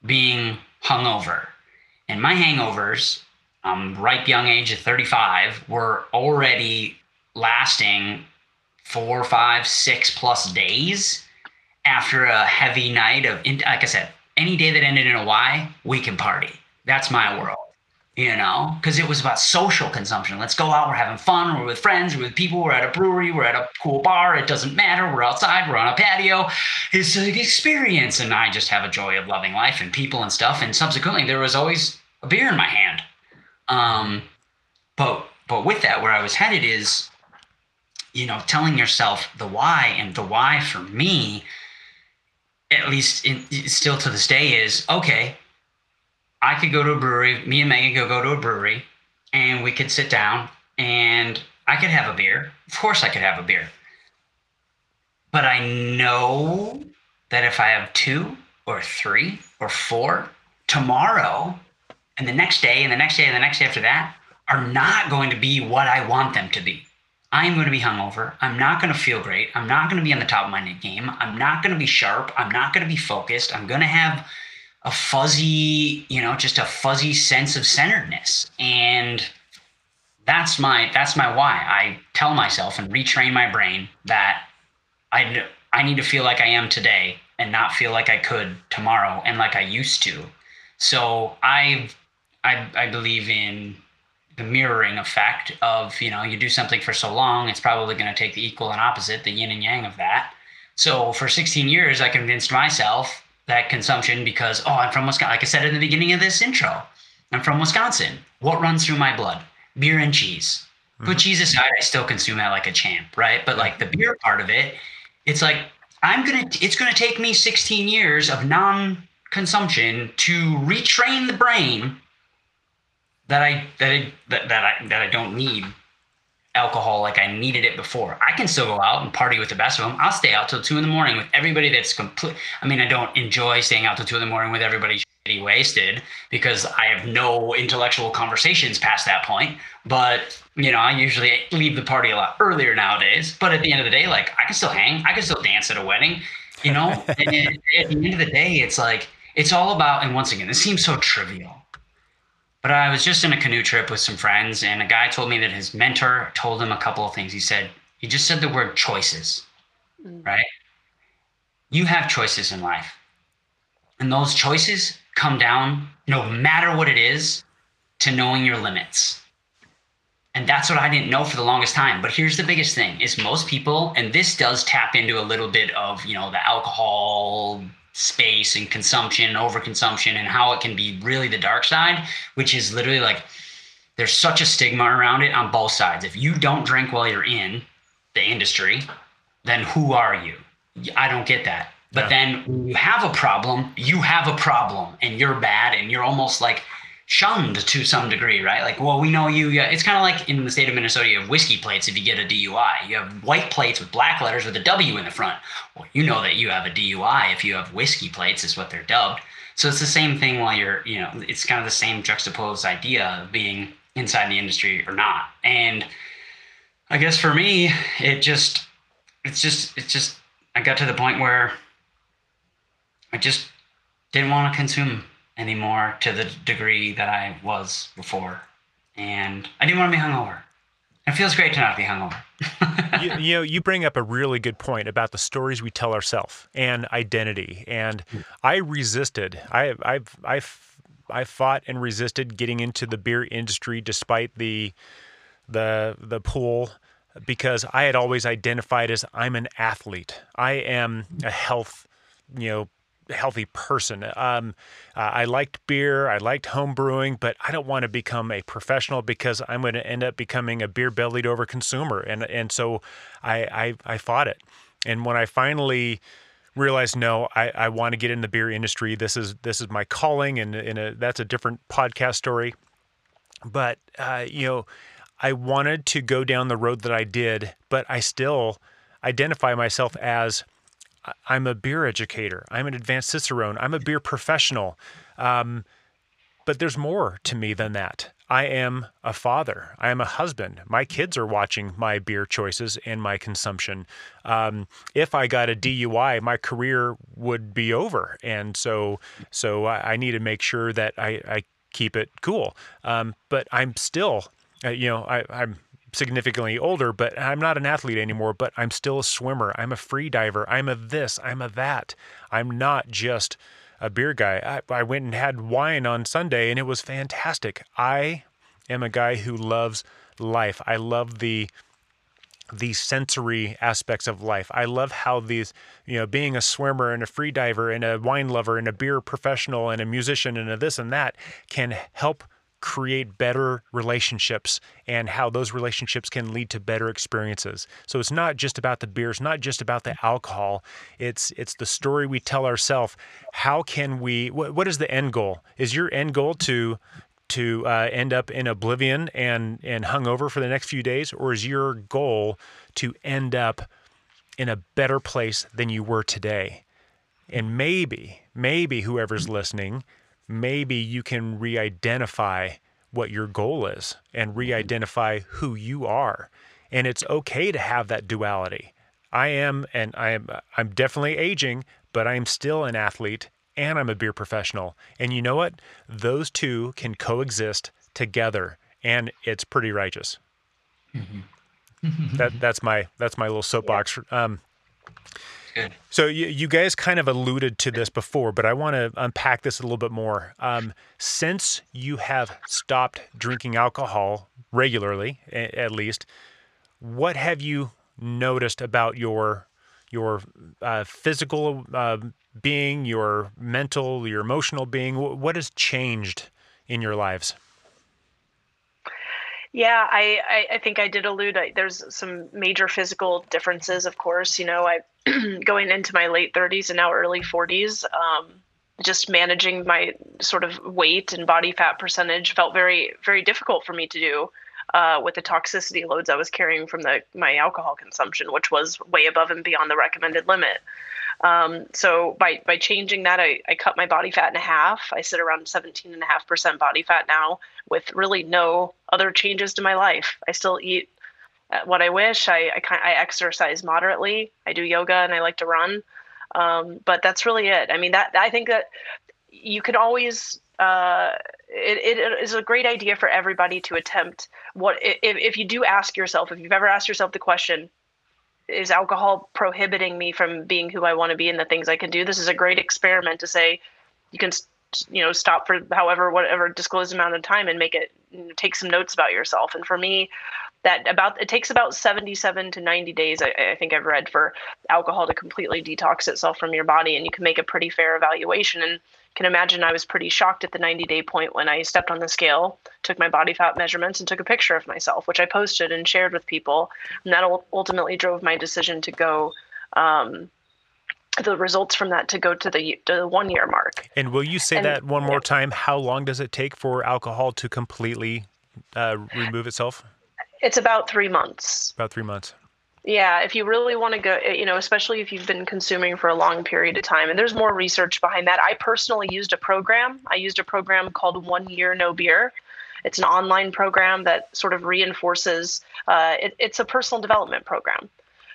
S4: being hungover. And my hangovers, um, ripe young age of 35, were already lasting four, five, six plus days after a heavy night of, like I said, any day that ended in a Y, we can party. That's my world you know, because it was about social consumption. Let's go out, we're having fun, we're with friends, we're with people, we're at a brewery, we're at a cool bar, it doesn't matter, we're outside, we're on a patio. It's an experience. And I just have a joy of loving life and people and stuff. And subsequently, there was always a beer in my hand. Um, but but with that, where I was headed is, you know, telling yourself the why, and the why for me, at least in, still to this day, is okay I could go to a brewery, me and Megan could go to a brewery, and we could sit down and I could have a beer. Of course, I could have a beer. But I know that if I have two or three or four tomorrow, and the next day, and the next day, and the next day after that are not going to be what I want them to be. I'm going to be hungover. I'm not going to feel great. I'm not going to be on the top of my game. I'm not going to be sharp. I'm not going to be focused. I'm going to have a fuzzy, you know, just a fuzzy sense of centeredness. And that's my that's my why. I tell myself and retrain my brain that I I need to feel like I am today and not feel like I could tomorrow and like I used to. So I I I believe in the mirroring effect of, you know, you do something for so long, it's probably going to take the equal and opposite, the yin and yang of that. So for 16 years I convinced myself that consumption because, oh, I'm from Wisconsin. Like I said in the beginning of this intro, I'm from Wisconsin. What runs through my blood? Beer and cheese. Mm-hmm. Put cheese aside, I still consume that like a champ, right? But like the beer part of it, it's like I'm gonna. It's gonna take me 16 years of non consumption to retrain the brain that I that I that, that I that I don't need alcohol like I needed it before. I can still go out and party with the best of them. I'll stay out till two in the morning with everybody that's complete. I mean, I don't enjoy staying out till two in the morning with everybody shitty wasted because I have no intellectual conversations past that point. But you know, I usually leave the party a lot earlier nowadays. But at the end of the day, like I can still hang, I can still dance at a wedding. You know, and at the end of the day, it's like it's all about. And once again, this seems so trivial but I was just in a canoe trip with some friends, and a guy told me that his mentor told him a couple of things. He said, He just said the word choices, mm. right? You have choices in life. And those choices come down, no matter what it is, to knowing your limits. And that's what I didn't know for the longest time. But here's the biggest thing is most people, and this does tap into a little bit of, you know, the alcohol space and consumption, and overconsumption, and how it can be really the dark side, which is literally like there's such a stigma around it on both sides. If you don't drink while you're in the industry, then who are you? I don't get that. But yeah. then when you have a problem, you have a problem and you're bad and you're almost like shunned to some degree, right? Like, well, we know you. It's kind of like in the state of Minnesota, you have whiskey plates if you get a DUI. You have white plates with black letters with a W in the front. Well, you know that you have a DUI if you have whiskey plates, is what they're dubbed. So it's the same thing while you're, you know, it's kind of the same juxtaposed idea of being inside the industry or not. And I guess for me, it just, it's just, it's just, I got to the point where I just didn't want to consume anymore to the degree that I was before. And I didn't want to be hungover. It feels great to not be hungover.
S2: you, you, know, you bring up a really good point about the stories we tell ourselves and identity. And hmm. I resisted. I, I've, I've, I fought and resisted getting into the beer industry despite the, the, the pull because I had always identified as I'm an athlete. I am a health, you know, healthy person. Um, uh, I liked beer, I liked home brewing, but I don't want to become a professional because I'm going to end up becoming a beer bellied over consumer. And and so I, I, I fought it. And when I finally realized no, I, I want to get in the beer industry. This is this is my calling, and, a, that's a different podcast story. But uh, you know, I wanted to go down the road that I did, but I still identify myself as I'm a beer educator. I'm an advanced cicerone. I'm a beer professional. Um, but there's more to me than that. I am a father. I am a husband. My kids are watching my beer choices and my consumption. Um, if I got a DUI, my career would be over, and so so I, I need to make sure that I, I keep it cool. Um, but I'm still, uh, you know, I, I'm significantly older, but I'm not an athlete anymore, but I'm still a swimmer. I'm a free diver. I'm a this, I'm a that. I'm not just a beer guy. I, I went and had wine on Sunday and it was fantastic. I am a guy who loves life. I love the the sensory aspects of life. I love how these, you know, being a swimmer and a free diver and a wine lover and a beer professional and a musician and a this and that can help create better relationships and how those relationships can lead to better experiences. So it's not just about the beers, not just about the alcohol. It's it's the story we tell ourselves. How can we? What, what is the end goal? Is your end goal to to uh, end up in oblivion and and hungover for the next few days, or is your goal to end up in a better place than you were today? And maybe, maybe whoever's listening maybe you can re identify what your goal is and re identify who you are. And it's okay to have that duality. I am, and I am, I'm definitely aging, but I'm still an athlete and I'm a beer professional. And you know what? Those two can coexist together, and it's pretty righteous. Mm-hmm. that that's my that's my little soapbox. Um, Good. So you, you guys kind of alluded to this before, but I want to unpack this a little bit more. Um, since you have stopped drinking alcohol regularly, at least, what have you noticed about your your uh, physical uh, being, your mental, your emotional being? What has changed in your lives?
S3: Yeah, I, I, I think I did allude. I, there's some major physical differences, of course. You know, I going into my late 30s and now early 40s. Um, just managing my sort of weight and body fat percentage felt very very difficult for me to do uh, with the toxicity loads I was carrying from the my alcohol consumption, which was way above and beyond the recommended limit. Um, so by by changing that, I, I cut my body fat in half. I sit around 17 and a half percent body fat now with really no other changes to my life. I still eat what I wish. I, I, I exercise moderately. I do yoga and I like to run. Um, but that's really it. I mean, that I think that you can always uh, it, it is a great idea for everybody to attempt what if, if you do ask yourself if you've ever asked yourself the question is alcohol prohibiting me from being who I want to be and the things I can do? This is a great experiment to say you can you know stop for however whatever disclosed amount of time and make it take some notes about yourself. And for me, that about it takes about 77 to 90 days I, I, think i've read for alcohol to completely detox itself from your body and you can make a pretty fair evaluation. And can imagine i was pretty shocked at the 90 day point when i stepped on the scale took my body fat measurements and took a picture of myself which i posted and shared with people. And that ultimately drove my decision to go um, the results from that to go to the, to the one year mark.
S2: And will you say and, that one more time? How long does it take for alcohol to completely uh, remove itself
S3: it's about three months.
S2: About three months.
S3: Yeah, if you really want to go, you know, especially if you've been consuming for a long period of time, and there's more research behind that. I personally used a program. I used a program called One Year No Beer. It's an online program that sort of reinforces. Uh, it, it's a personal development program.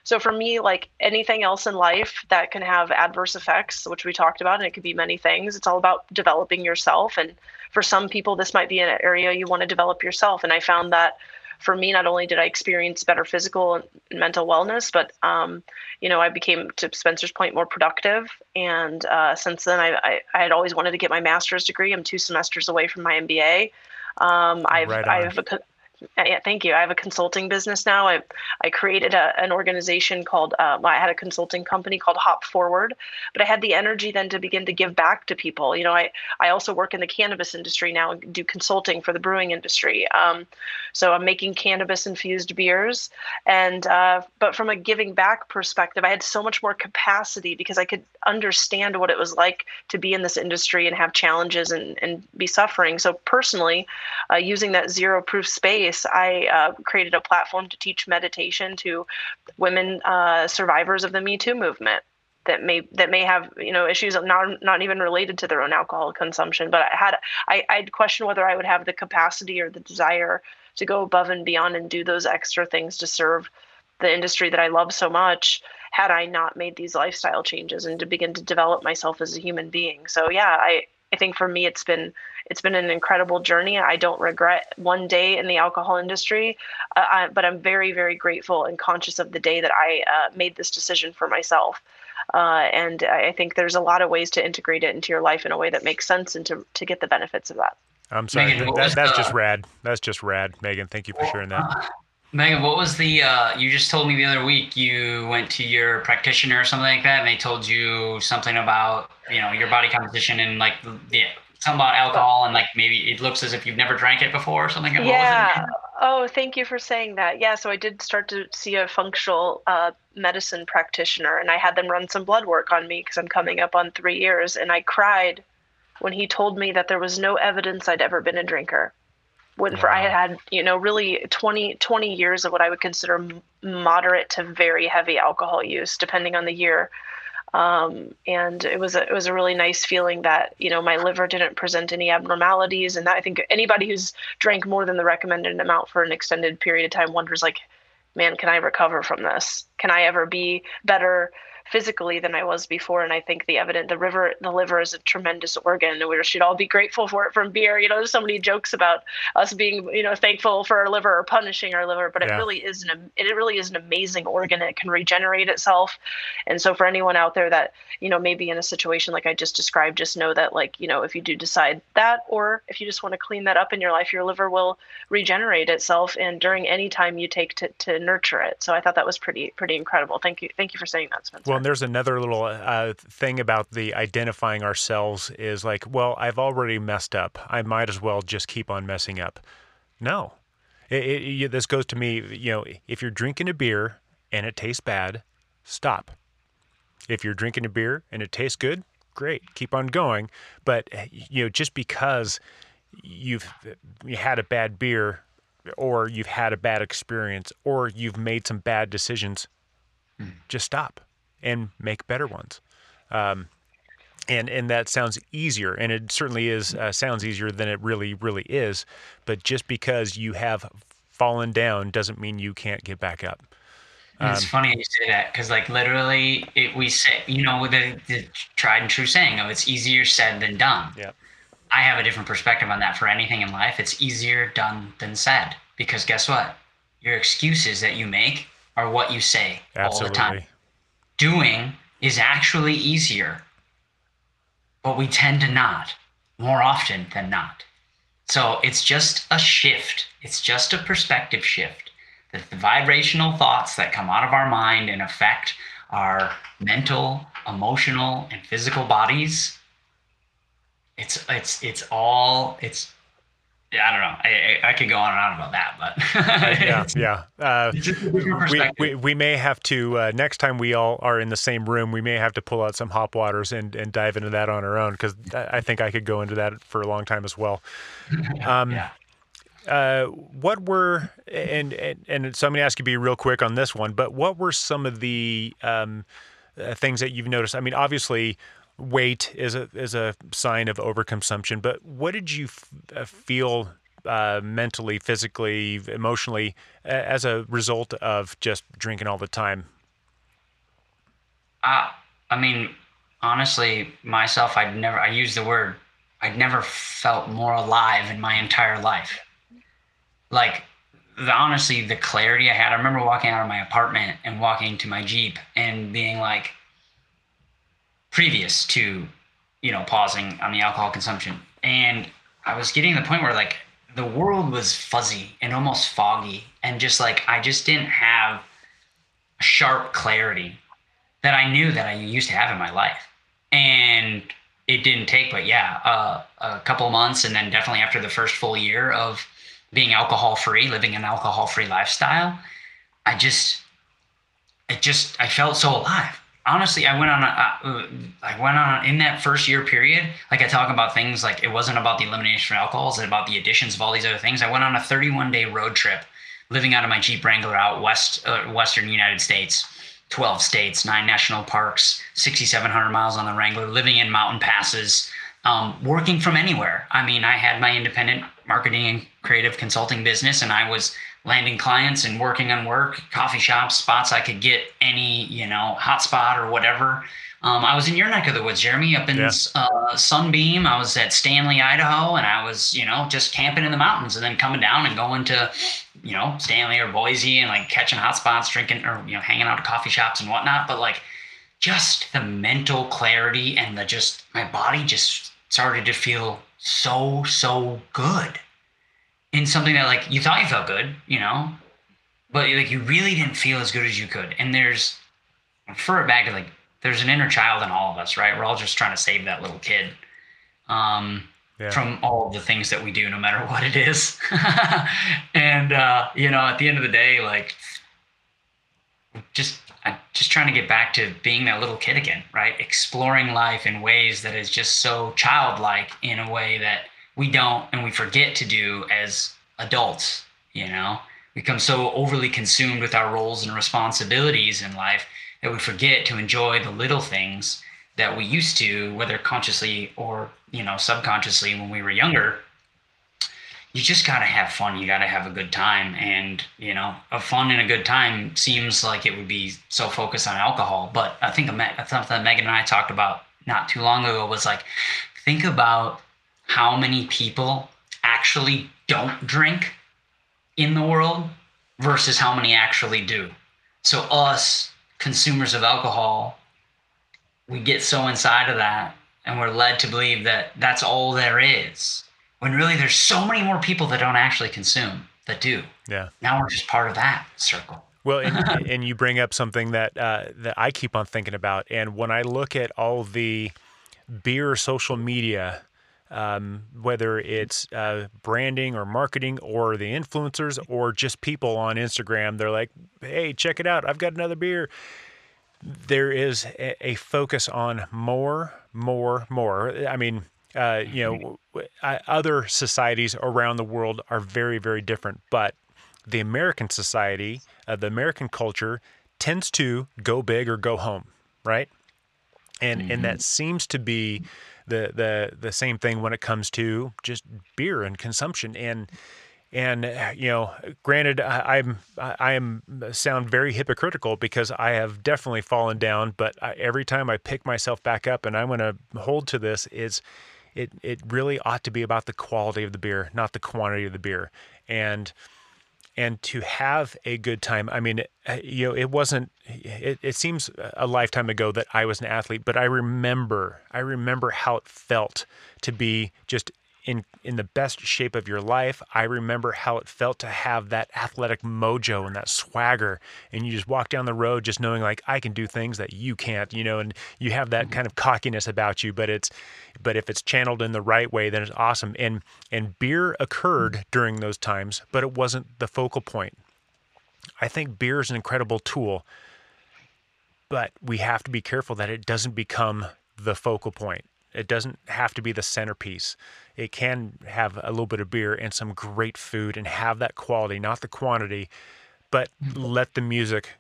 S3: So for me, like anything else in life that can have adverse effects, which we talked about, and it could be many things. It's all about developing yourself. And for some people, this might be an area you want to develop yourself. And I found that for me, not only did I experience better physical and mental wellness, but um, you know, I became, to Spencer's point, more productive. And uh, since then, I, I, I, had always wanted to get my master's degree. I'm two semesters away from my MBA. Um, I've, right I've yeah, thank you. I have a consulting business now. I I created a, an organization called uh, I had a consulting company called Hop Forward, but I had the energy then to begin to give back to people. You know, I I also work in the cannabis industry now and do consulting for the brewing industry. Um, so I'm making cannabis infused beers, and uh, but from a giving back perspective, I had so much more capacity because I could understand what it was like to be in this industry and have challenges and and be suffering. So personally, uh, using that zero proof space I uh, created a platform to teach meditation to women uh, survivors of the Me Too movement that may that may have you know issues not not even related to their own alcohol consumption. But I had I I'd question whether I would have the capacity or the desire to go above and beyond and do those extra things to serve the industry that I love so much had I not made these lifestyle changes and to begin to develop myself as a human being. So yeah, I I think for me it's been it's been an incredible journey. I don't regret one day in the alcohol industry, uh, I, but I'm very, very grateful and conscious of the day that I uh, made this decision for myself. Uh, and I think there's a lot of ways to integrate it into your life in a way that makes sense and to, to get the benefits of that.
S2: I'm sorry. Megan, that, that's the, just rad. That's just rad, Megan. Thank you for sharing that.
S4: Megan, what was the? Uh, you just told me the other week you went to your practitioner or something like that, and they told you something about you know your body composition and like the something about alcohol and like maybe it looks as if you've never drank it before or something.
S3: Yeah. Oh, thank you for saying that. Yeah, so I did start to see a functional uh, medicine practitioner, and I had them run some blood work on me because I'm coming up on three years, and I cried when he told me that there was no evidence I'd ever been a drinker. When wow. for I had had you know really 20, 20 years of what I would consider moderate to very heavy alcohol use, depending on the year. Um, and it was a, it was a really nice feeling that you know my liver didn't present any abnormalities, and that I think anybody who's drank more than the recommended amount for an extended period of time wonders like, man, can I recover from this? Can I ever be better? Physically than I was before. And I think the evident the river the liver is a tremendous organ and we should all be grateful for it from beer. You know, there's so many jokes about us being, you know, thankful for our liver or punishing our liver, but yeah. it really is an it really is an amazing organ. It can regenerate itself. And so for anyone out there that, you know, maybe in a situation like I just described, just know that like, you know, if you do decide that or if you just want to clean that up in your life, your liver will regenerate itself and during any time you take to, to nurture it. So I thought that was pretty pretty incredible. Thank you. Thank you for saying that, Spencer.
S2: Well, and there's another little uh, thing about the identifying ourselves is like, well, I've already messed up. I might as well just keep on messing up. No, it, it, this goes to me. You know, if you're drinking a beer and it tastes bad, stop. If you're drinking a beer and it tastes good, great, keep on going. But you know, just because you've you had a bad beer, or you've had a bad experience, or you've made some bad decisions, mm. just stop and make better ones. Um, and and that sounds easier, and it certainly is uh, sounds easier than it really really is. But just because you have fallen down doesn't mean you can't get back up.
S4: Um, it's funny you say that because, like, literally, it, we say, you know, the, the tried and true saying of it's easier said than done.
S2: Yeah.
S4: I have a different perspective on that for anything in life. It's easier done than said because guess what? Your excuses that you make are what you say Absolutely. all the time. Doing is actually easier, but we tend to not more often than not. So it's just a shift, it's just a perspective shift that the vibrational thoughts that come out of our mind and affect our mental, emotional, and physical bodies. It's it's it's all it's I don't know. I, I, I, could go on and on about that, but
S2: yeah, yeah. Uh, we, we, we may have to uh, next time we all are in the same room. We may have to pull out some hop waters and, and dive into that on our own because I think I could go into that for a long time as well. Um, yeah. Uh, what were and, and and so I'm going to ask you to be real quick on this one, but what were some of the um, uh, things that you've noticed? I mean, obviously, weight is a is a sign of overconsumption, but what did you f- uh, feel uh, mentally, physically, emotionally as a result of just drinking all the time?
S4: Uh, I mean, honestly, myself, I'd never. I use the word. I'd never felt more alive in my entire life like the, honestly the clarity I had. I remember walking out of my apartment and walking to my Jeep and being like, previous to, you know, pausing on the alcohol consumption. And I was getting to the point where like the world was fuzzy and almost foggy. And just like, I just didn't have sharp clarity that I knew that I used to have in my life. And it didn't take, but yeah, uh, a couple months. And then definitely after the first full year of being alcohol free, living an alcohol free lifestyle, I just, it just, I felt so alive. Honestly, I went on a, uh, I went on in that first year period. Like I talk about things like it wasn't about the elimination of alcohol, it's about the additions of all these other things. I went on a 31 day road trip, living out of my Jeep Wrangler out west, uh, western United States. 12 states, nine national parks, 6,700 miles on the Wrangler, living in mountain passes, um, working from anywhere. I mean, I had my independent marketing and creative consulting business, and I was landing clients and working on work, coffee shops, spots I could get any, you know, hotspot or whatever. Um, I was in your neck of the woods, Jeremy, up in yeah. uh, Sunbeam. I was at Stanley, Idaho, and I was, you know, just camping in the mountains and then coming down and going to, you know, Stanley or Boise and like catching hotspots, drinking or, you know, hanging out at coffee shops and whatnot. But like just the mental clarity and the just, my body just started to feel so so good in something that like you thought you felt good, you know, but like you really didn't feel as good as you could. And there's refer it back to like there's an inner child in all of us, right? We're all just trying to save that little kid um, yeah. from all of the things that we do, no matter what it is. and uh, you know, at the end of the day, like just I'm just trying to get back to being that little kid again, right? Exploring life in ways that is just so childlike in a way that we don't and we forget to do as adults, you know? We become so overly consumed with our roles and responsibilities in life that we forget to enjoy the little things that we used to, whether consciously or, you know, subconsciously when we were younger you just got to have fun. You got to have a good time. And, you know, a fun and a good time seems like it would be so focused on alcohol. But I think something that Megan and I talked about not too long ago was like, think about how many people actually don't drink in the world versus how many actually do. So, us consumers of alcohol, we get so inside of that and we're led to believe that that's all there is when really there's so many more people that don't actually consume that do.
S2: Yeah.
S4: Now we're just part of that circle.
S2: Well, and, and you bring up something that uh, that I keep on thinking about, and when I look at all the beer social media, um, whether it's uh, branding or marketing or the influencers or just people on Instagram, they're like, "Hey, check it out! I've got another beer." there is a, a focus on more, more, more. I mean, uh, you know, other societies around the world are very, very different, but the American society, uh, the American culture tends to go big or go home, right? And mm-hmm. and that seems to be the the the same thing when it comes to just beer and consumption. And and you know granted I, i'm i am uh, sound very hypocritical because i have definitely fallen down but I, every time i pick myself back up and i'm going to hold to this is it it really ought to be about the quality of the beer not the quantity of the beer. And and to have a good time. I mean, uh, you know, it wasn't. It, it seems a lifetime ago that I was an athlete, but I remember. I remember how it felt to be just in in the best shape of your life. I remember how it felt to have that athletic mojo and that swagger, and you just walk down the road just knowing like I can do things that you can't, you know, and you have that mm-hmm. kind of cockiness about you. But it's but if it's channeled in the right way, then it's awesome. And and beer occurred mm-hmm. during those times, but it wasn't the focal point. I think beer is an incredible tool, but we have to be careful that it doesn't become the focal point. It doesn't have to be the centerpiece. It can have a little bit of beer and some great food and have that quality, not the quantity, but mm-hmm. let the music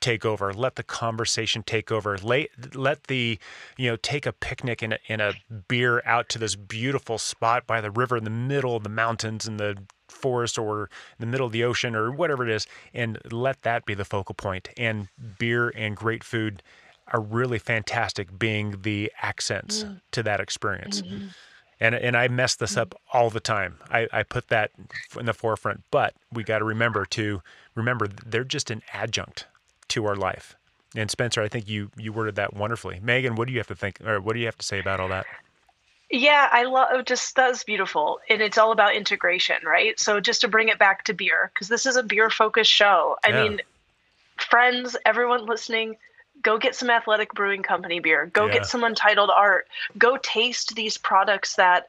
S2: take over. Let the conversation take over. Let, let the, you know, take a picnic in a, in a beer out to this beautiful spot by the river in the middle of the mountains and the forest or in the middle of the ocean or whatever it is, and let that be the focal point. And beer and great food are really fantastic being the accents mm. to that experience. Mm-hmm. And, and I mess this up all the time. I, I put that in the forefront, but we got to remember to remember they're just an adjunct to our life. And Spencer, I think you you worded that wonderfully. Megan, what do you have to think, or what do you have to say about all that?
S3: Yeah, I love just that's beautiful. And it's all about integration, right? So just to bring it back to beer, because this is a beer focused show. I yeah. mean, friends, everyone listening, go get some athletic brewing company beer go yeah. get some untitled art go taste these products that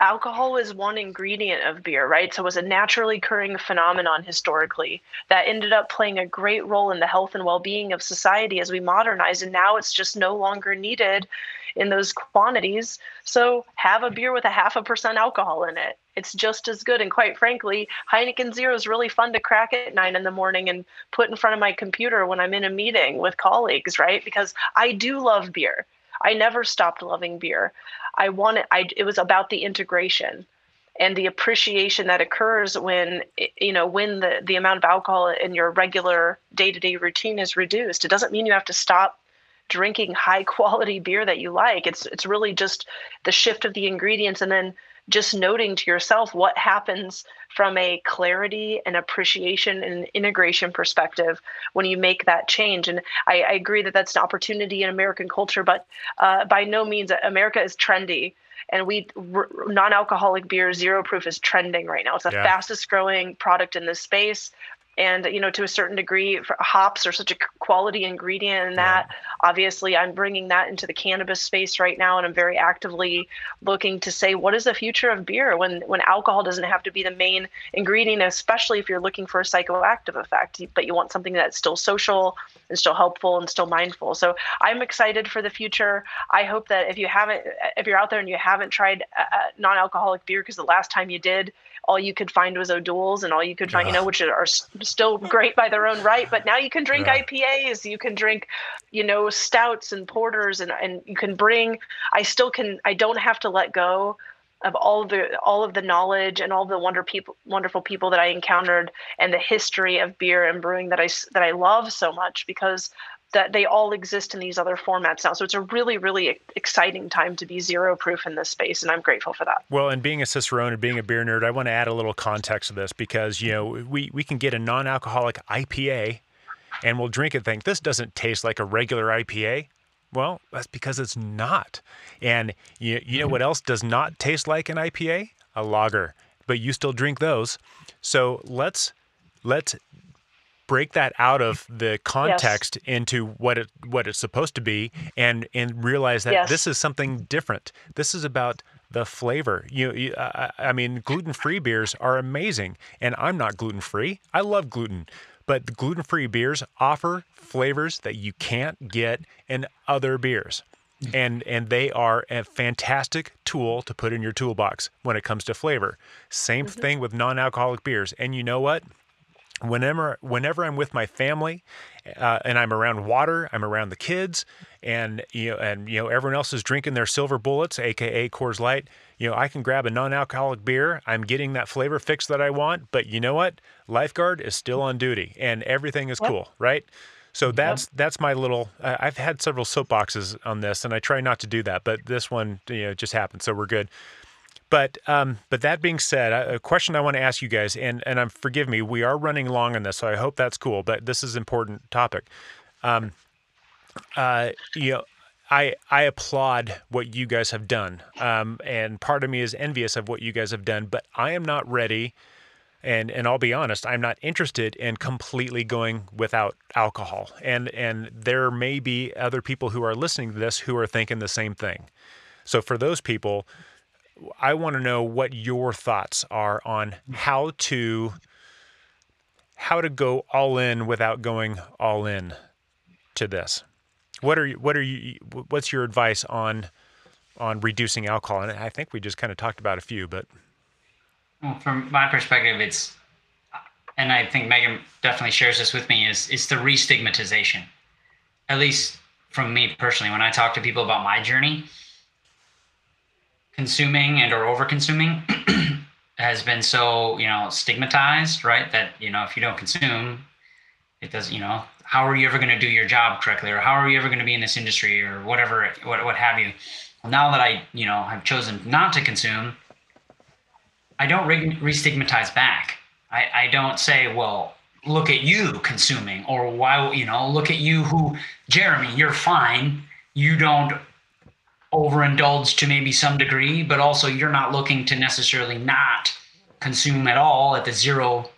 S3: alcohol is one ingredient of beer right so it was a naturally occurring phenomenon historically that ended up playing a great role in the health and well-being of society as we modernize and now it's just no longer needed in those quantities. So have a beer with a half a percent alcohol in it. It's just as good. And quite frankly, Heineken Zero is really fun to crack at nine in the morning and put in front of my computer when I'm in a meeting with colleagues, right? Because I do love beer. I never stopped loving beer. I wanted, I, it was about the integration and the appreciation that occurs when you know when the the amount of alcohol in your regular day-to-day routine is reduced it doesn't mean you have to stop drinking high quality beer that you like. It's it's really just the shift of the ingredients and then just noting to yourself what happens from a clarity and appreciation and integration perspective when you make that change. And I, I agree that that's an opportunity in American culture, but uh, by no means America is trendy. And we non-alcoholic beer, zero proof, is trending right now. It's the yeah. fastest growing product in this space and you know to a certain degree hops are such a quality ingredient in that yeah. obviously i'm bringing that into the cannabis space right now and i'm very actively looking to say what is the future of beer when when alcohol doesn't have to be the main ingredient especially if you're looking for a psychoactive effect but you want something that's still social and still helpful and still mindful so i'm excited for the future i hope that if you haven't if you're out there and you haven't tried uh, uh, non-alcoholic beer because the last time you did all you could find was O'Doul's and all you could find, you know, which are still great by their own right. But now you can drink yeah. IPAs, you can drink, you know, stouts and porters, and and you can bring. I still can. I don't have to let go of all of the all of the knowledge and all the wonder people, wonderful people that I encountered, and the history of beer and brewing that I that I love so much because that they all exist in these other formats now. So it's a really, really exciting time to be zero proof in this space, and I'm grateful for that.
S2: Well, and being a Cicerone and being a beer nerd, I want to add a little context to this because you know we we can get a non-alcoholic IPA, and we'll drink it, think this doesn't taste like a regular IPA. Well, that's because it's not. And you you know mm-hmm. what else does not taste like an IPA? A lager. But you still drink those. So let's let's break that out of the context yes. into what it what it's supposed to be and and realize that yes. this is something different this is about the flavor you, you I, I mean gluten-free beers are amazing and i'm not gluten-free i love gluten but the gluten free beers offer flavors that you can't get in other beers. And and they are a fantastic tool to put in your toolbox when it comes to flavor. Same mm-hmm. thing with non-alcoholic beers. And you know what? Whenever whenever I'm with my family uh, and I'm around water, I'm around the kids, and you know, and you know, everyone else is drinking their silver bullets, aka Coors Light. You know, I can grab a non-alcoholic beer. I'm getting that flavor fix that I want. But you know what? Lifeguard is still on duty, and everything is
S3: Yep.
S2: cool, right? So that's that's my little. Uh, I've had several soapboxes on this, and I try not to do that, but this one, you know, just happened, so we're good. But um, but that being said, a question I want to ask you guys, and and um, forgive me, we are running long on this, so I hope that's cool. But this is an important topic. Um, uh, you know, I I applaud what you guys have done, um, and part of me is envious of what you guys have done. But I am not ready, and and I'll be honest, I'm not interested in completely going without alcohol. And and there may be other people who are listening to this who are thinking the same thing. So for those people, I want to know what your thoughts are on how to how to go all in without going all in to this. What are you, what are you what's your advice on on reducing alcohol? And I think we just kind of talked about a few, but
S4: Well, from my perspective, it's, and I think Megan definitely shares this with me, is it's the re-stigmatization. At least from me personally, when I talk to people about my journey, consuming and or over consuming has been so you know stigmatized, right? That you know if you don't consume, it doesn't You know, how are you ever going to do your job correctly, or how are you ever going to be in this industry, or whatever, what what have you? Well, now that I you know have chosen not to consume, I don't re- re-stigmatize back. I, I don't say, well, look at you consuming, or why, you know, look at you who, Jeremy, you're fine. You don't overindulge to maybe some degree, but also you're not looking to necessarily not consume at all at the zero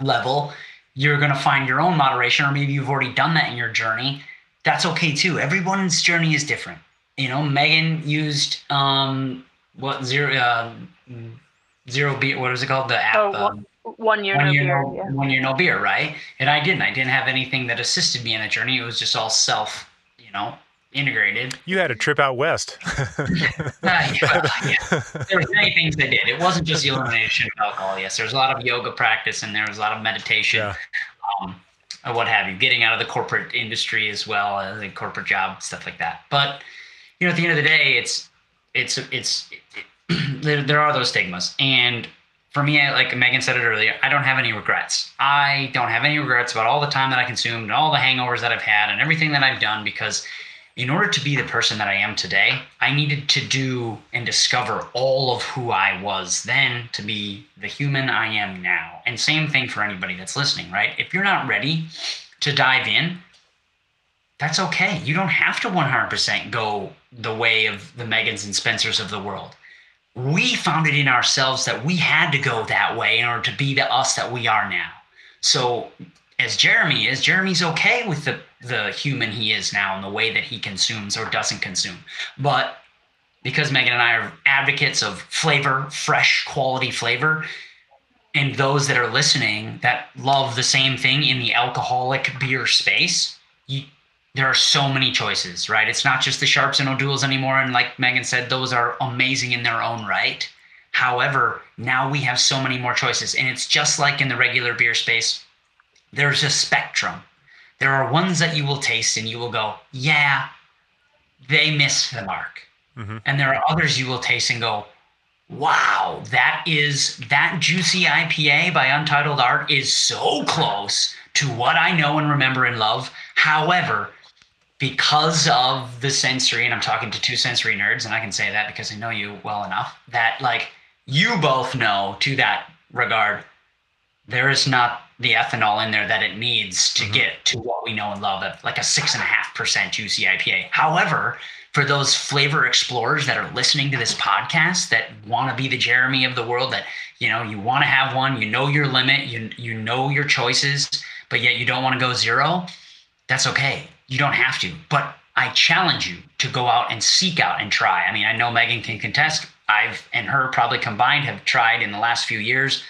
S4: level. You're going to find your own moderation, or maybe you've already done that in your journey. That's okay too. Everyone's journey is different. You know, Megan used um, what zero uh, zero beer. What is it called? The app.
S3: Oh,
S4: um,
S3: one, one year
S4: one
S3: no
S4: year,
S3: beer.
S4: no,
S3: yeah.
S4: one year no beer, right? And I didn't. I didn't have anything that assisted me in the journey. It was just all self, you know, integrated.
S2: you had a trip out west.
S4: Uh, yeah, yeah. There was many things I did. It wasn't just the elimination of alcohol. Yes, there was a lot of yoga practice and there was a lot of meditation,
S2: Yeah.
S4: um, or what have you. Getting out of the corporate industry as well, uh, the corporate job, stuff like that. But you know, at the end of the day, it's it's it's it, there, there are those stigmas and for me I, like megan said it earlier i don't have any regrets i don't have any regrets about all the time that i consumed and all the hangovers that i've had and everything that i've done because in order to be the person that i am today i needed to do and discover all of who i was then to be the human i am now and same thing for anybody that's listening right if you're not ready to dive in that's okay. You don't have to 100% go the way of the Megans and Spencers of the world. We found it in ourselves that we had to go that way in order to be the us that we are now. So, as Jeremy is, Jeremy's okay with the, the human he is now and the way that he consumes or doesn't consume. But because Megan and I are advocates of flavor, fresh quality flavor, and those that are listening that love the same thing in the alcoholic beer space, you, there are so many choices, right? It's not just the Sharps and O'Douls anymore. And like Megan said, those are amazing in their own right. However, now we have so many more choices. And it's just like in the regular beer space, there's a spectrum. There are ones that you will taste and you will go, yeah, they miss the mark. Mm-hmm. And there are others you will taste and go, wow, that is that juicy IPA by Untitled Art is so close to what I know and remember and love. However, because of the sensory, and I'm talking to two sensory nerds, and I can say that because I know you well enough, that like you both know to that regard, there is not the ethanol in there that it needs to mm-hmm. get to what we know and love, of like a six and a half percent juicy IPA. However, for those flavor explorers that are listening to this podcast that want to be the Jeremy of the world, that you know you want to have one, you know your limit, you you know your choices, but yet you don't want to go zero, that's okay. You don't have to. But I challenge you to go out and seek out and try. I mean, I know Megan can contest. I've and her probably combined have tried in the last few years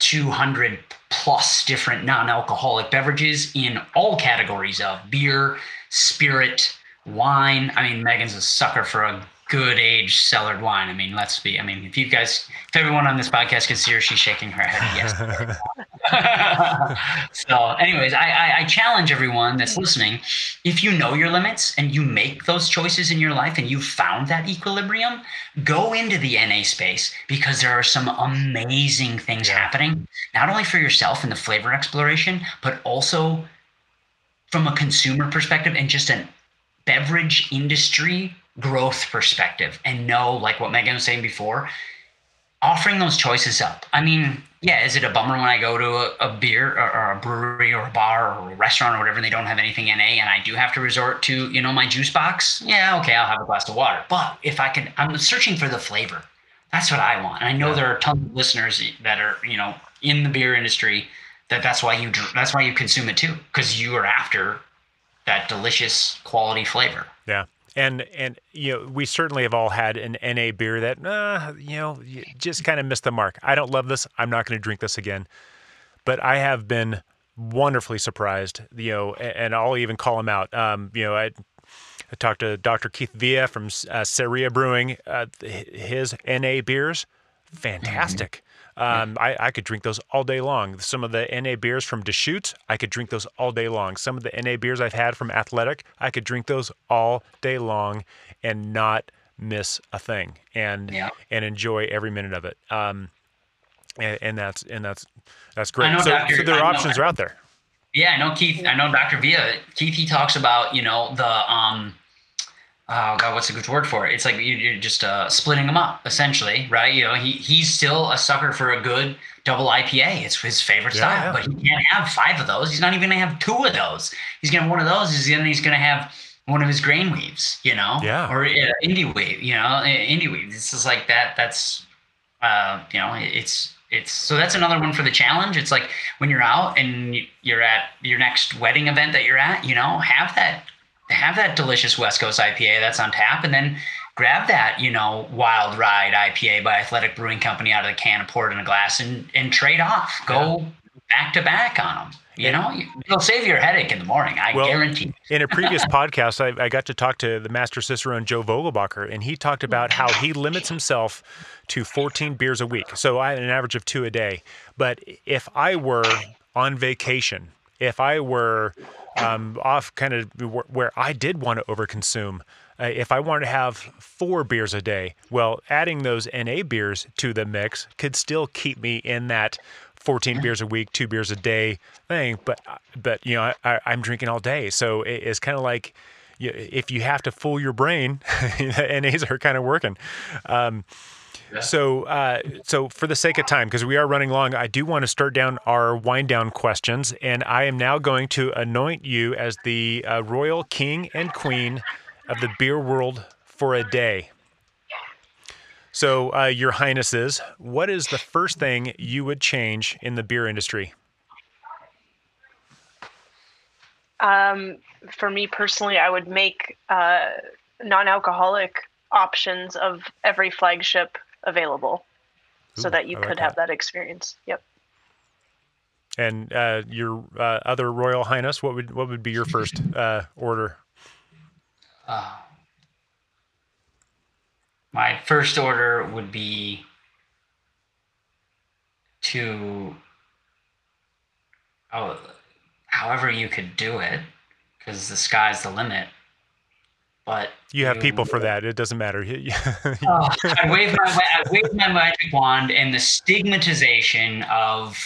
S4: 200 plus different non-alcoholic beverages in all categories of beer, spirit, wine. I mean, Megan's a sucker for a good aged cellared wine. I mean, let's be. I mean, if you guys, if everyone on this podcast can see her, she's shaking her head yes. so, anyways, I, I, I challenge everyone that's listening. If you know your limits and you make those choices in your life and you've found that equilibrium, go into the NA space because there are some amazing things yeah. happening, not only for yourself in the flavor exploration, but also from a consumer perspective and just an beverage industry growth perspective and know like what megan was saying before offering those choices up. I mean yeah is it a bummer when i go to a, a beer or, or, a brewery or a bar or a restaurant or whatever and they don't have anything na and i do have to resort to you know my juice box? Yeah okay i'll have a glass of water. But if i can i'm searching for the flavor. That's what i want. And i know yeah. there are tons of listeners that are you know in the beer industry that that's why you that's why you consume it too because you are after that delicious quality flavor.
S2: Yeah and and you know we certainly have all had an NA beer that uh, you know just kind of missed the mark. I don't love this. I'm not going to drink this again. But I have been wonderfully surprised. You know, and I'll even call him out. Um, you know, I. I talked to Dr. Keith Villa from uh, Ceria Brewing. Uh, his NA beers, fantastic. Um, I, I could drink those all day long. Some of the NA beers from Deschutes, I could drink those all day long. Some of the NA beers I've had from Athletic, I could drink those all day long and not miss a thing and yeah. and enjoy every minute of it. Um, and, and that's and that's that's great. So, Dr. so their options are out there.
S4: Yeah, I know Keith. I know Dr. Villa. Keith he talks about you know the um oh god, what's a good word for it? It's like you're just uh, splitting them up essentially, right? You know, he he's still a sucker for a good double IPA. It's his favorite yeah, style, yeah. but he can't have five of those. He's not even gonna have two of those. He's gonna have one of those. He's gonna he's gonna have one of his Grainwaves, you know,
S2: yeah,
S4: or uh, Indiewave, you know, Indiewave. this is like that. That's uh, you know, it's it's so that's another one for the challenge. It's like when you're out and you're at your next wedding event that you're at, you know, have that have that delicious West Coast IPA that's on tap, and then grab that, you know, Wild Ride IPA by Athletic Brewing Company out of the can and pour it in a glass and and trade off. Go yeah. back to back on them. You know, it'll save your headache in the morning. I well, guarantee.
S2: in a previous podcast, I, I, got to talk to the master cicerone Joe Vogelbacher, and he talked oh, about how he limits himself to 14 beers a week. So I had an average of two a day. But if I were on vacation, if I were um, off kind of where I did want to overconsume. Uh, if I wanted to have four beers a day, well, adding those NA beers to the mix could still keep me in that 14 beers a week, two beers a day thing. But but you know, I, am drinking all day, so it's kind of like if you have to fool your brain, NAs are kind of working. Um, so, uh, so for the sake of time, because we are running long, I do want to start down our wind down questions, and I am now going to anoint you as the uh, royal king and queen of the beer world for a day. So, uh, Your Highnesses, what is the first thing you would change in the beer industry?
S3: Um, for me personally, I would make uh, non-alcoholic options of every flagship available Ooh, so that you I could like have that. that experience. Yep.
S2: And uh, your uh, other Royal Highness, what would what would be your first uh, order?
S4: Uh, my first order would be to, oh, however you could do it, because the sky's the limit. But
S2: you have people for that. It doesn't matter.
S4: oh, I wave my I wave my magic wand, and the stigmatization of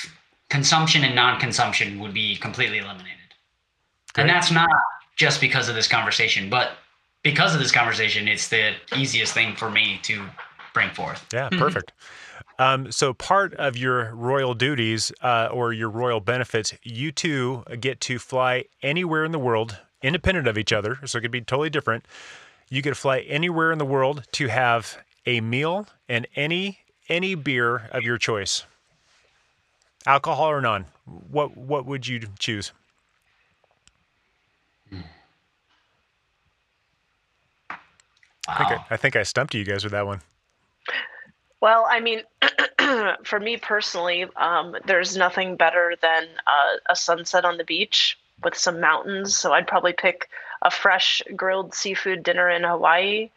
S4: consumption and non-consumption would be completely eliminated. Great. And that's not just because of this conversation, but because of this conversation, it's the easiest thing for me to bring forth.
S2: Yeah, perfect. Um, so, part of your royal duties uh, or your royal benefits, you too get to fly anywhere in the world independent of each other, so it could be totally different. You could fly anywhere in the world to have a meal and any any beer of your choice. Alcohol or non. What what would you choose? Wow. I, think I, I think I stumped you guys with that one.
S3: Well, I mean, for me personally, um, there's nothing better than uh, a sunset on the beach with some mountains. So I'd probably pick a fresh grilled seafood dinner in Hawaii,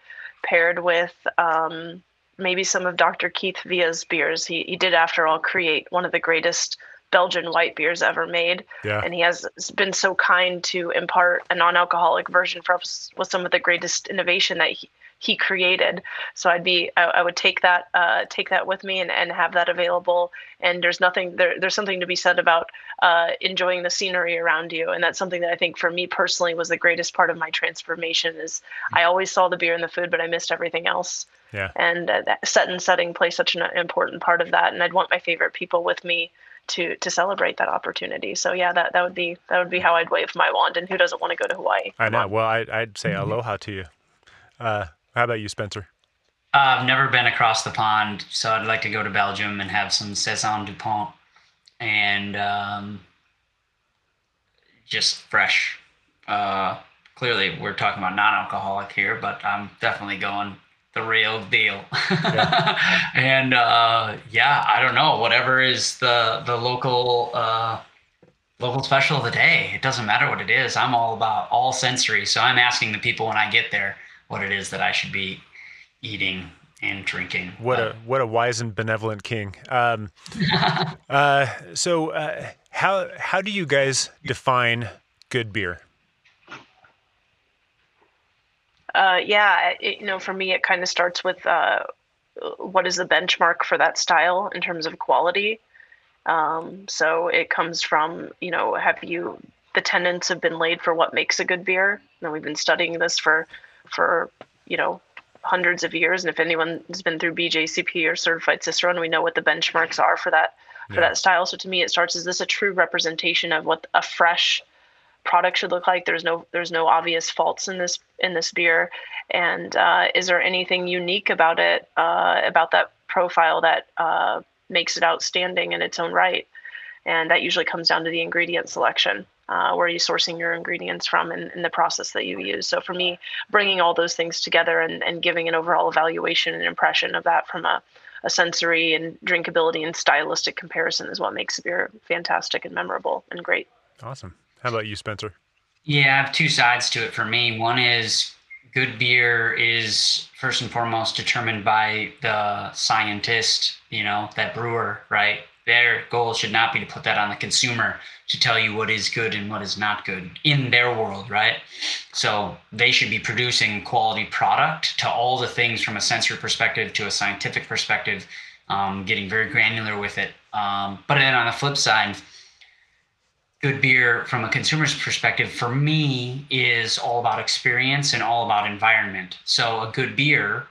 S3: paired with um, maybe some of Dr. Keith Villa's beers. He he did, after all, create one of the greatest Belgian white beers ever made.
S2: Yeah.
S3: And he has been so kind to impart a non-alcoholic version for us with some of the greatest innovation that he, he created. So I'd be I, I would take that uh, take that with me and, and have that available. And there's nothing there there's something to be said about uh, enjoying the scenery around you. And that's something that I think for me personally was the greatest part of my transformation is I always saw the beer and the food, but I missed everything else.
S2: Yeah.
S3: And uh, set and setting play such an important part of that. And I'd want my favorite people with me to to celebrate that opportunity. So yeah, that that would be that would be how I'd wave my wand. And who doesn't want to go to Hawaii?
S2: I know. Well, I, I'd say aloha to you. Uh, how about you, Spencer?
S4: Uh, I've never been across the pond, so I'd like to go to Belgium and have some Saison Dupont and um, just fresh. Uh, clearly, we're talking about non alcoholic here, but I'm definitely going the real deal. and uh, yeah, I don't know, whatever is the, the local. Uh, local special of the day. It doesn't matter what it is. I'm all about all sensory. So I'm asking the people when I get there what it is that I should be eating and drinking.
S2: What a what a wise and benevolent king. Um, uh, so uh, how how do you guys define good beer?
S3: Uh, yeah, it, you know, for me, it kind of starts with uh, what is the benchmark for that style in terms of quality. Um, so it comes from, you know, have you the tenets have been laid for what makes a good beer. And we've been studying this for, for you know, hundreds of years. And if anyone has been through BJCP or certified Cicerone, we know what the benchmarks are for that for
S2: Yeah.
S3: that style. So to me, it starts is this a true representation of what a fresh product should look like? There's no there's no obvious faults in this in this beer, and uh, is there anything unique about it uh, about that profile that uh, makes it outstanding in its own right? And that usually comes down to the ingredient selection. Uh, where are you sourcing your ingredients from and, and the process that you use? So for me, bringing all those things together and, and giving an overall evaluation and impression of that from a, a sensory and drinkability and stylistic comparison is what makes a beer fantastic and memorable and great.
S2: Awesome. How about you, Spencer?
S4: Yeah, I have two sides to it for me. One is good beer is first and foremost determined by the scientist, you know, that brewer, right? Their goal should not be to put that on the consumer to tell you what is good and what is not good in their world, right? So they should be producing quality product to all the things from a sensory perspective to a scientific perspective, um, getting very granular with it. Um, but then on the flip side, good beer from a consumer's perspective for me is all about experience and all about environment. So a good beer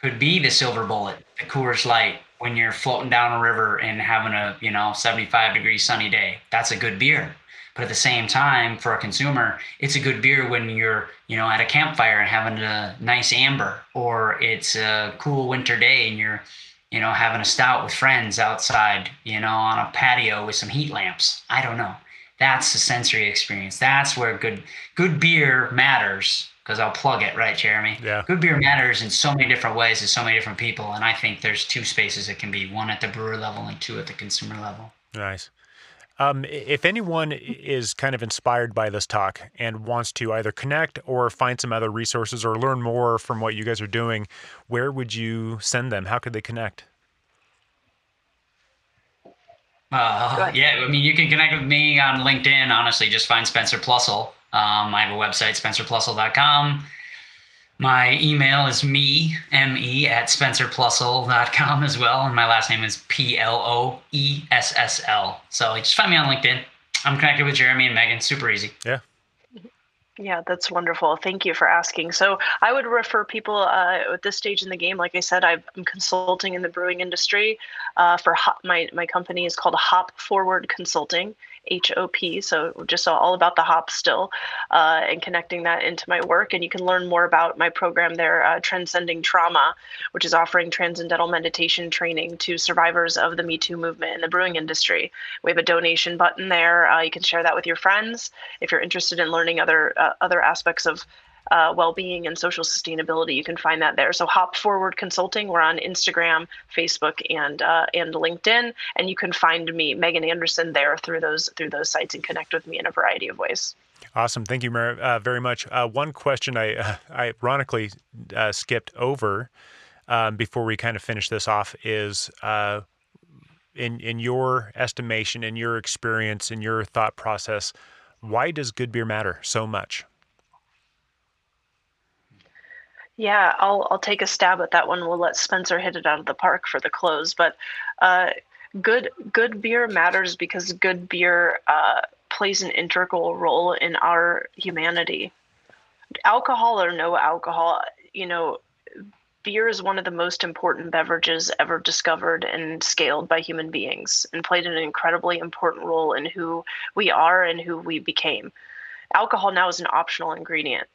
S4: could be the silver bullet, the Coors Light when you're floating down a river and having a, you know, 75 degree sunny day. That's a good beer. But at the same time, for a consumer, it's a good beer when you're, you know, at a campfire and having a nice amber, or it's a cool winter day and you're, you know, having a stout with friends outside, you know, on a patio with some heat lamps. I don't know. That's the sensory experience. That's where good good beer matters. Because I'll plug it, right, Jeremy?
S2: Yeah.
S4: Good beer matters in so many different ways to so many different people, and I think there's two spaces it can be: one at the brewer level and two at the consumer level.
S2: Nice. Um, if anyone is kind of inspired by this talk and wants to either connect or find some other resources or learn more from what you guys are doing, where would you send them? How could they connect?
S4: Uh, yeah, I mean, you can connect with me on LinkedIn. Honestly, just find Spencer Ploessl. Um, I have a website, spencerploessl.com. My email is me, M-E, at spencerploessl.com as well. And my last name is P-L-O-E-S-S-L. So just find me on LinkedIn. I'm connected with Jeremy and Megan. Super easy.
S2: Yeah.
S3: Yeah, that's wonderful. Thank you for asking. So, I would refer people uh, at this stage in the game. Like I said, I've, I'm consulting in the brewing industry. Uh, for hop, my my company is called Hop Forward Consulting, HOP. So just all about the hop still, uh, and connecting that into my work. And you can learn more about my program there, uh, Transcending Trauma, which is offering transcendental meditation training to survivors of the Me Too movement in the brewing industry. We have a donation button there. Uh, you can share that with your friends if you're interested in learning other uh, other aspects of uh, well-being and social sustainability. You can find that there. So Hop Forward Consulting. We're on Instagram, Facebook, and uh, and LinkedIn, and you can find me, Megan Anderson, there through those through those sites and connect with me in a variety of ways.
S2: Awesome, thank you uh, very much. Uh, one question I uh, ironically uh, skipped over um, before we kind of finish this off is in in your estimation, in your experience, in your thought process, why does good beer matter so much?
S3: Yeah, I'll I'll take a stab at that one. We'll let Spencer hit it out of the park for the close. But uh, good good beer matters because good beer uh, plays an integral role in our humanity. Alcohol or no alcohol, you know, beer is one of the most important beverages ever discovered and scaled by human beings and played an incredibly important role in who we are and who we became. Alcohol now is an optional ingredient.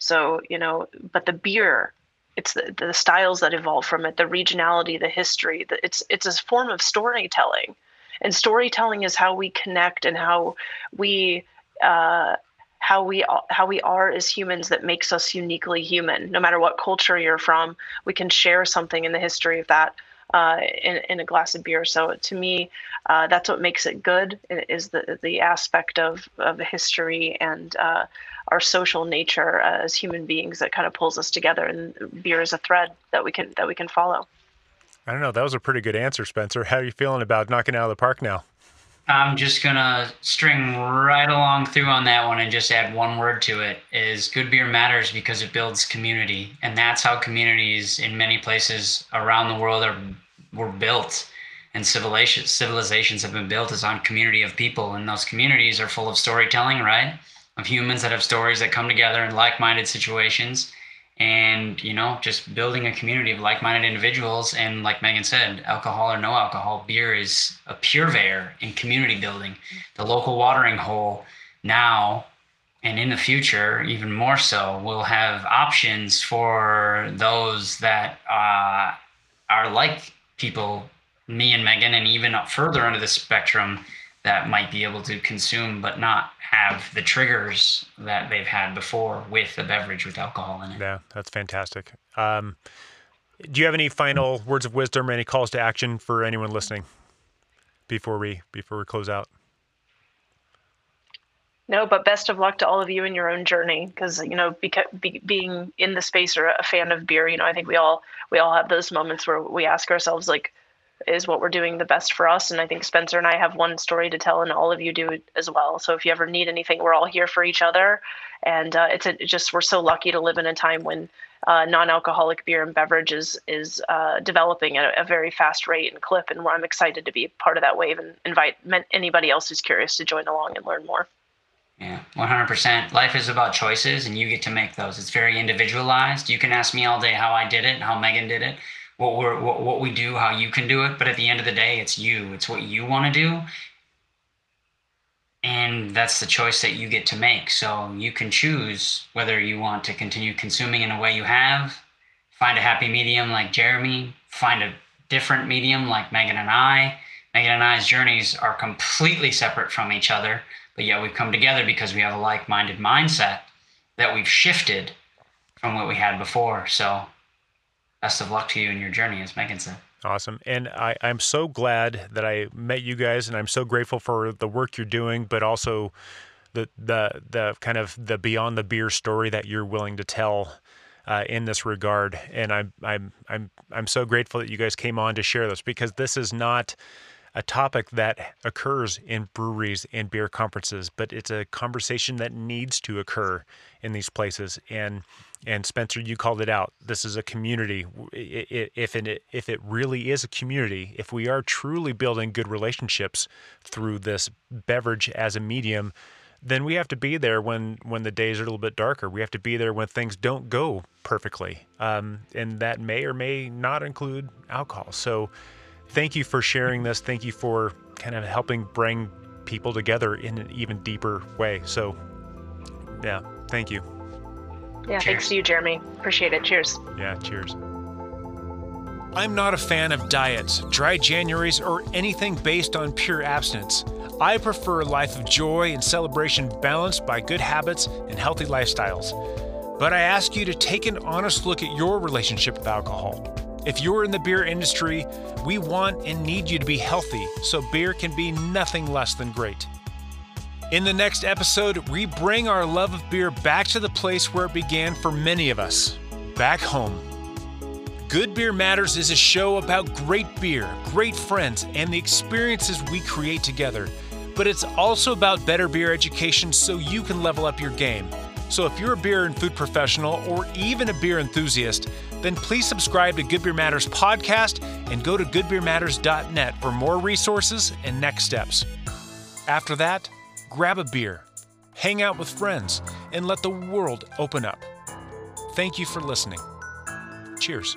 S3: So, you know, but the beer, it's the, the styles that evolve from it, the regionality, the history, the, it's it's a form of storytelling. And storytelling is how we connect and how we uh, how we how we are as humans that makes us uniquely human. No matter what culture you're from, we can share something in the history of that uh, in, in a glass of beer. So to me, uh, that's what makes it good is the the aspect of of history and uh, our social nature as human beings that kind of pulls us together. And beer is a thread that we can that we can follow.
S2: I don't know. That was a pretty good answer, Spencer. How are you feeling about knocking out of the park now?
S4: I'm just gonna string right along through on that one and just add one word to it is good beer matters because it builds community. And that's how communities in many places around the world are were built and civilizations civilizations have been built is on community of people. And those communities are full of storytelling, right? Of humans that have stories that come together in like-minded situations and you know just building a community of like-minded individuals. And like megan said alcohol or no alcohol beer is a purveyor in community building. The local watering hole now and in the future even more so will have options for those that uh, are like people me and megan and even further into the spectrum that might be able to consume but not have the triggers that they've had before with a beverage with alcohol in it.
S2: Yeah, that's fantastic. Um, do you have any final words of wisdom or any calls to action for anyone listening before we before we close out?
S3: No, but best of luck to all of you in your own journey because you know beca- be, being in the space or a fan of beer, you know, I think we all we all have those moments where we ask ourselves like is what we're doing the best for us. And I think Spencer and I have one story to tell, and all of you do as well. So if you ever need anything, we're all here for each other. And uh, it's, a, just we're so lucky to live in a time when uh, non-alcoholic beer and beverages is uh, developing at a, a, very fast rate and clip. And I'm excited to be part of that wave and invite anybody else who's curious to join along and learn more.
S4: Yeah, 100%. Life is about choices, and you get to make those. It's very individualized. You can ask me all day how I did it, how Megan did it what we're what, what we do, how you can do it. But at the end of the day, it's you. It's what you want to do. And that's the choice that you get to make. So you can choose whether you want to continue consuming in a way you have, find a happy medium like Jeremy, find a different medium like Megan and I. Megan and I's journeys are completely separate from each other, but yet we've come together because we have a like minded mindset that we've shifted from what we had before. So best of luck to you in your journey, as Megan said.
S2: Awesome. And I, I'm so glad that I met you guys and I'm so grateful for the work you're doing, but also the the the kind of the beyond the beer story that you're willing to tell uh, in this regard. And I'm I'm I'm I'm so grateful that you guys came on to share this because this is not a topic that occurs in breweries and beer conferences, but it's a conversation that needs to occur in these places. And and Spencer, you called it out. This is a community. If it if it really is a community, if we are truly building good relationships through this beverage as a medium, then we have to be there when when the days are a little bit darker. We have to be there when things don't go perfectly, um, and that may or may not include alcohol. So thank you for sharing this. Thank you for kind of helping bring people together in an even deeper way. So, yeah, thank you.
S3: Yeah, cheers. thanks to you, Jeremy. Appreciate it. Cheers.
S2: Yeah, cheers. I'm not a fan of diets, dry Januaries, or anything based on pure abstinence. I prefer a life of joy and celebration balanced by good habits and healthy lifestyles. but I ask you to take an honest look at your relationship with alcohol. If you're in the beer industry, we want and need you to be healthy, so beer can be nothing less than great. In the next episode, we bring our love of beer back to the place where it began for many of us back home. Good Beer Matters is a show about great beer, great friends, and the experiences we create together. But it's also about better beer education so you can level up your game. So if you're a beer and food professional or even a beer enthusiast, then please subscribe to Good Beer Matters podcast and go to goodbeermatters.net for more resources and next steps. After that, grab a beer, hang out with friends, and let the world open up. Thank you for listening. Cheers.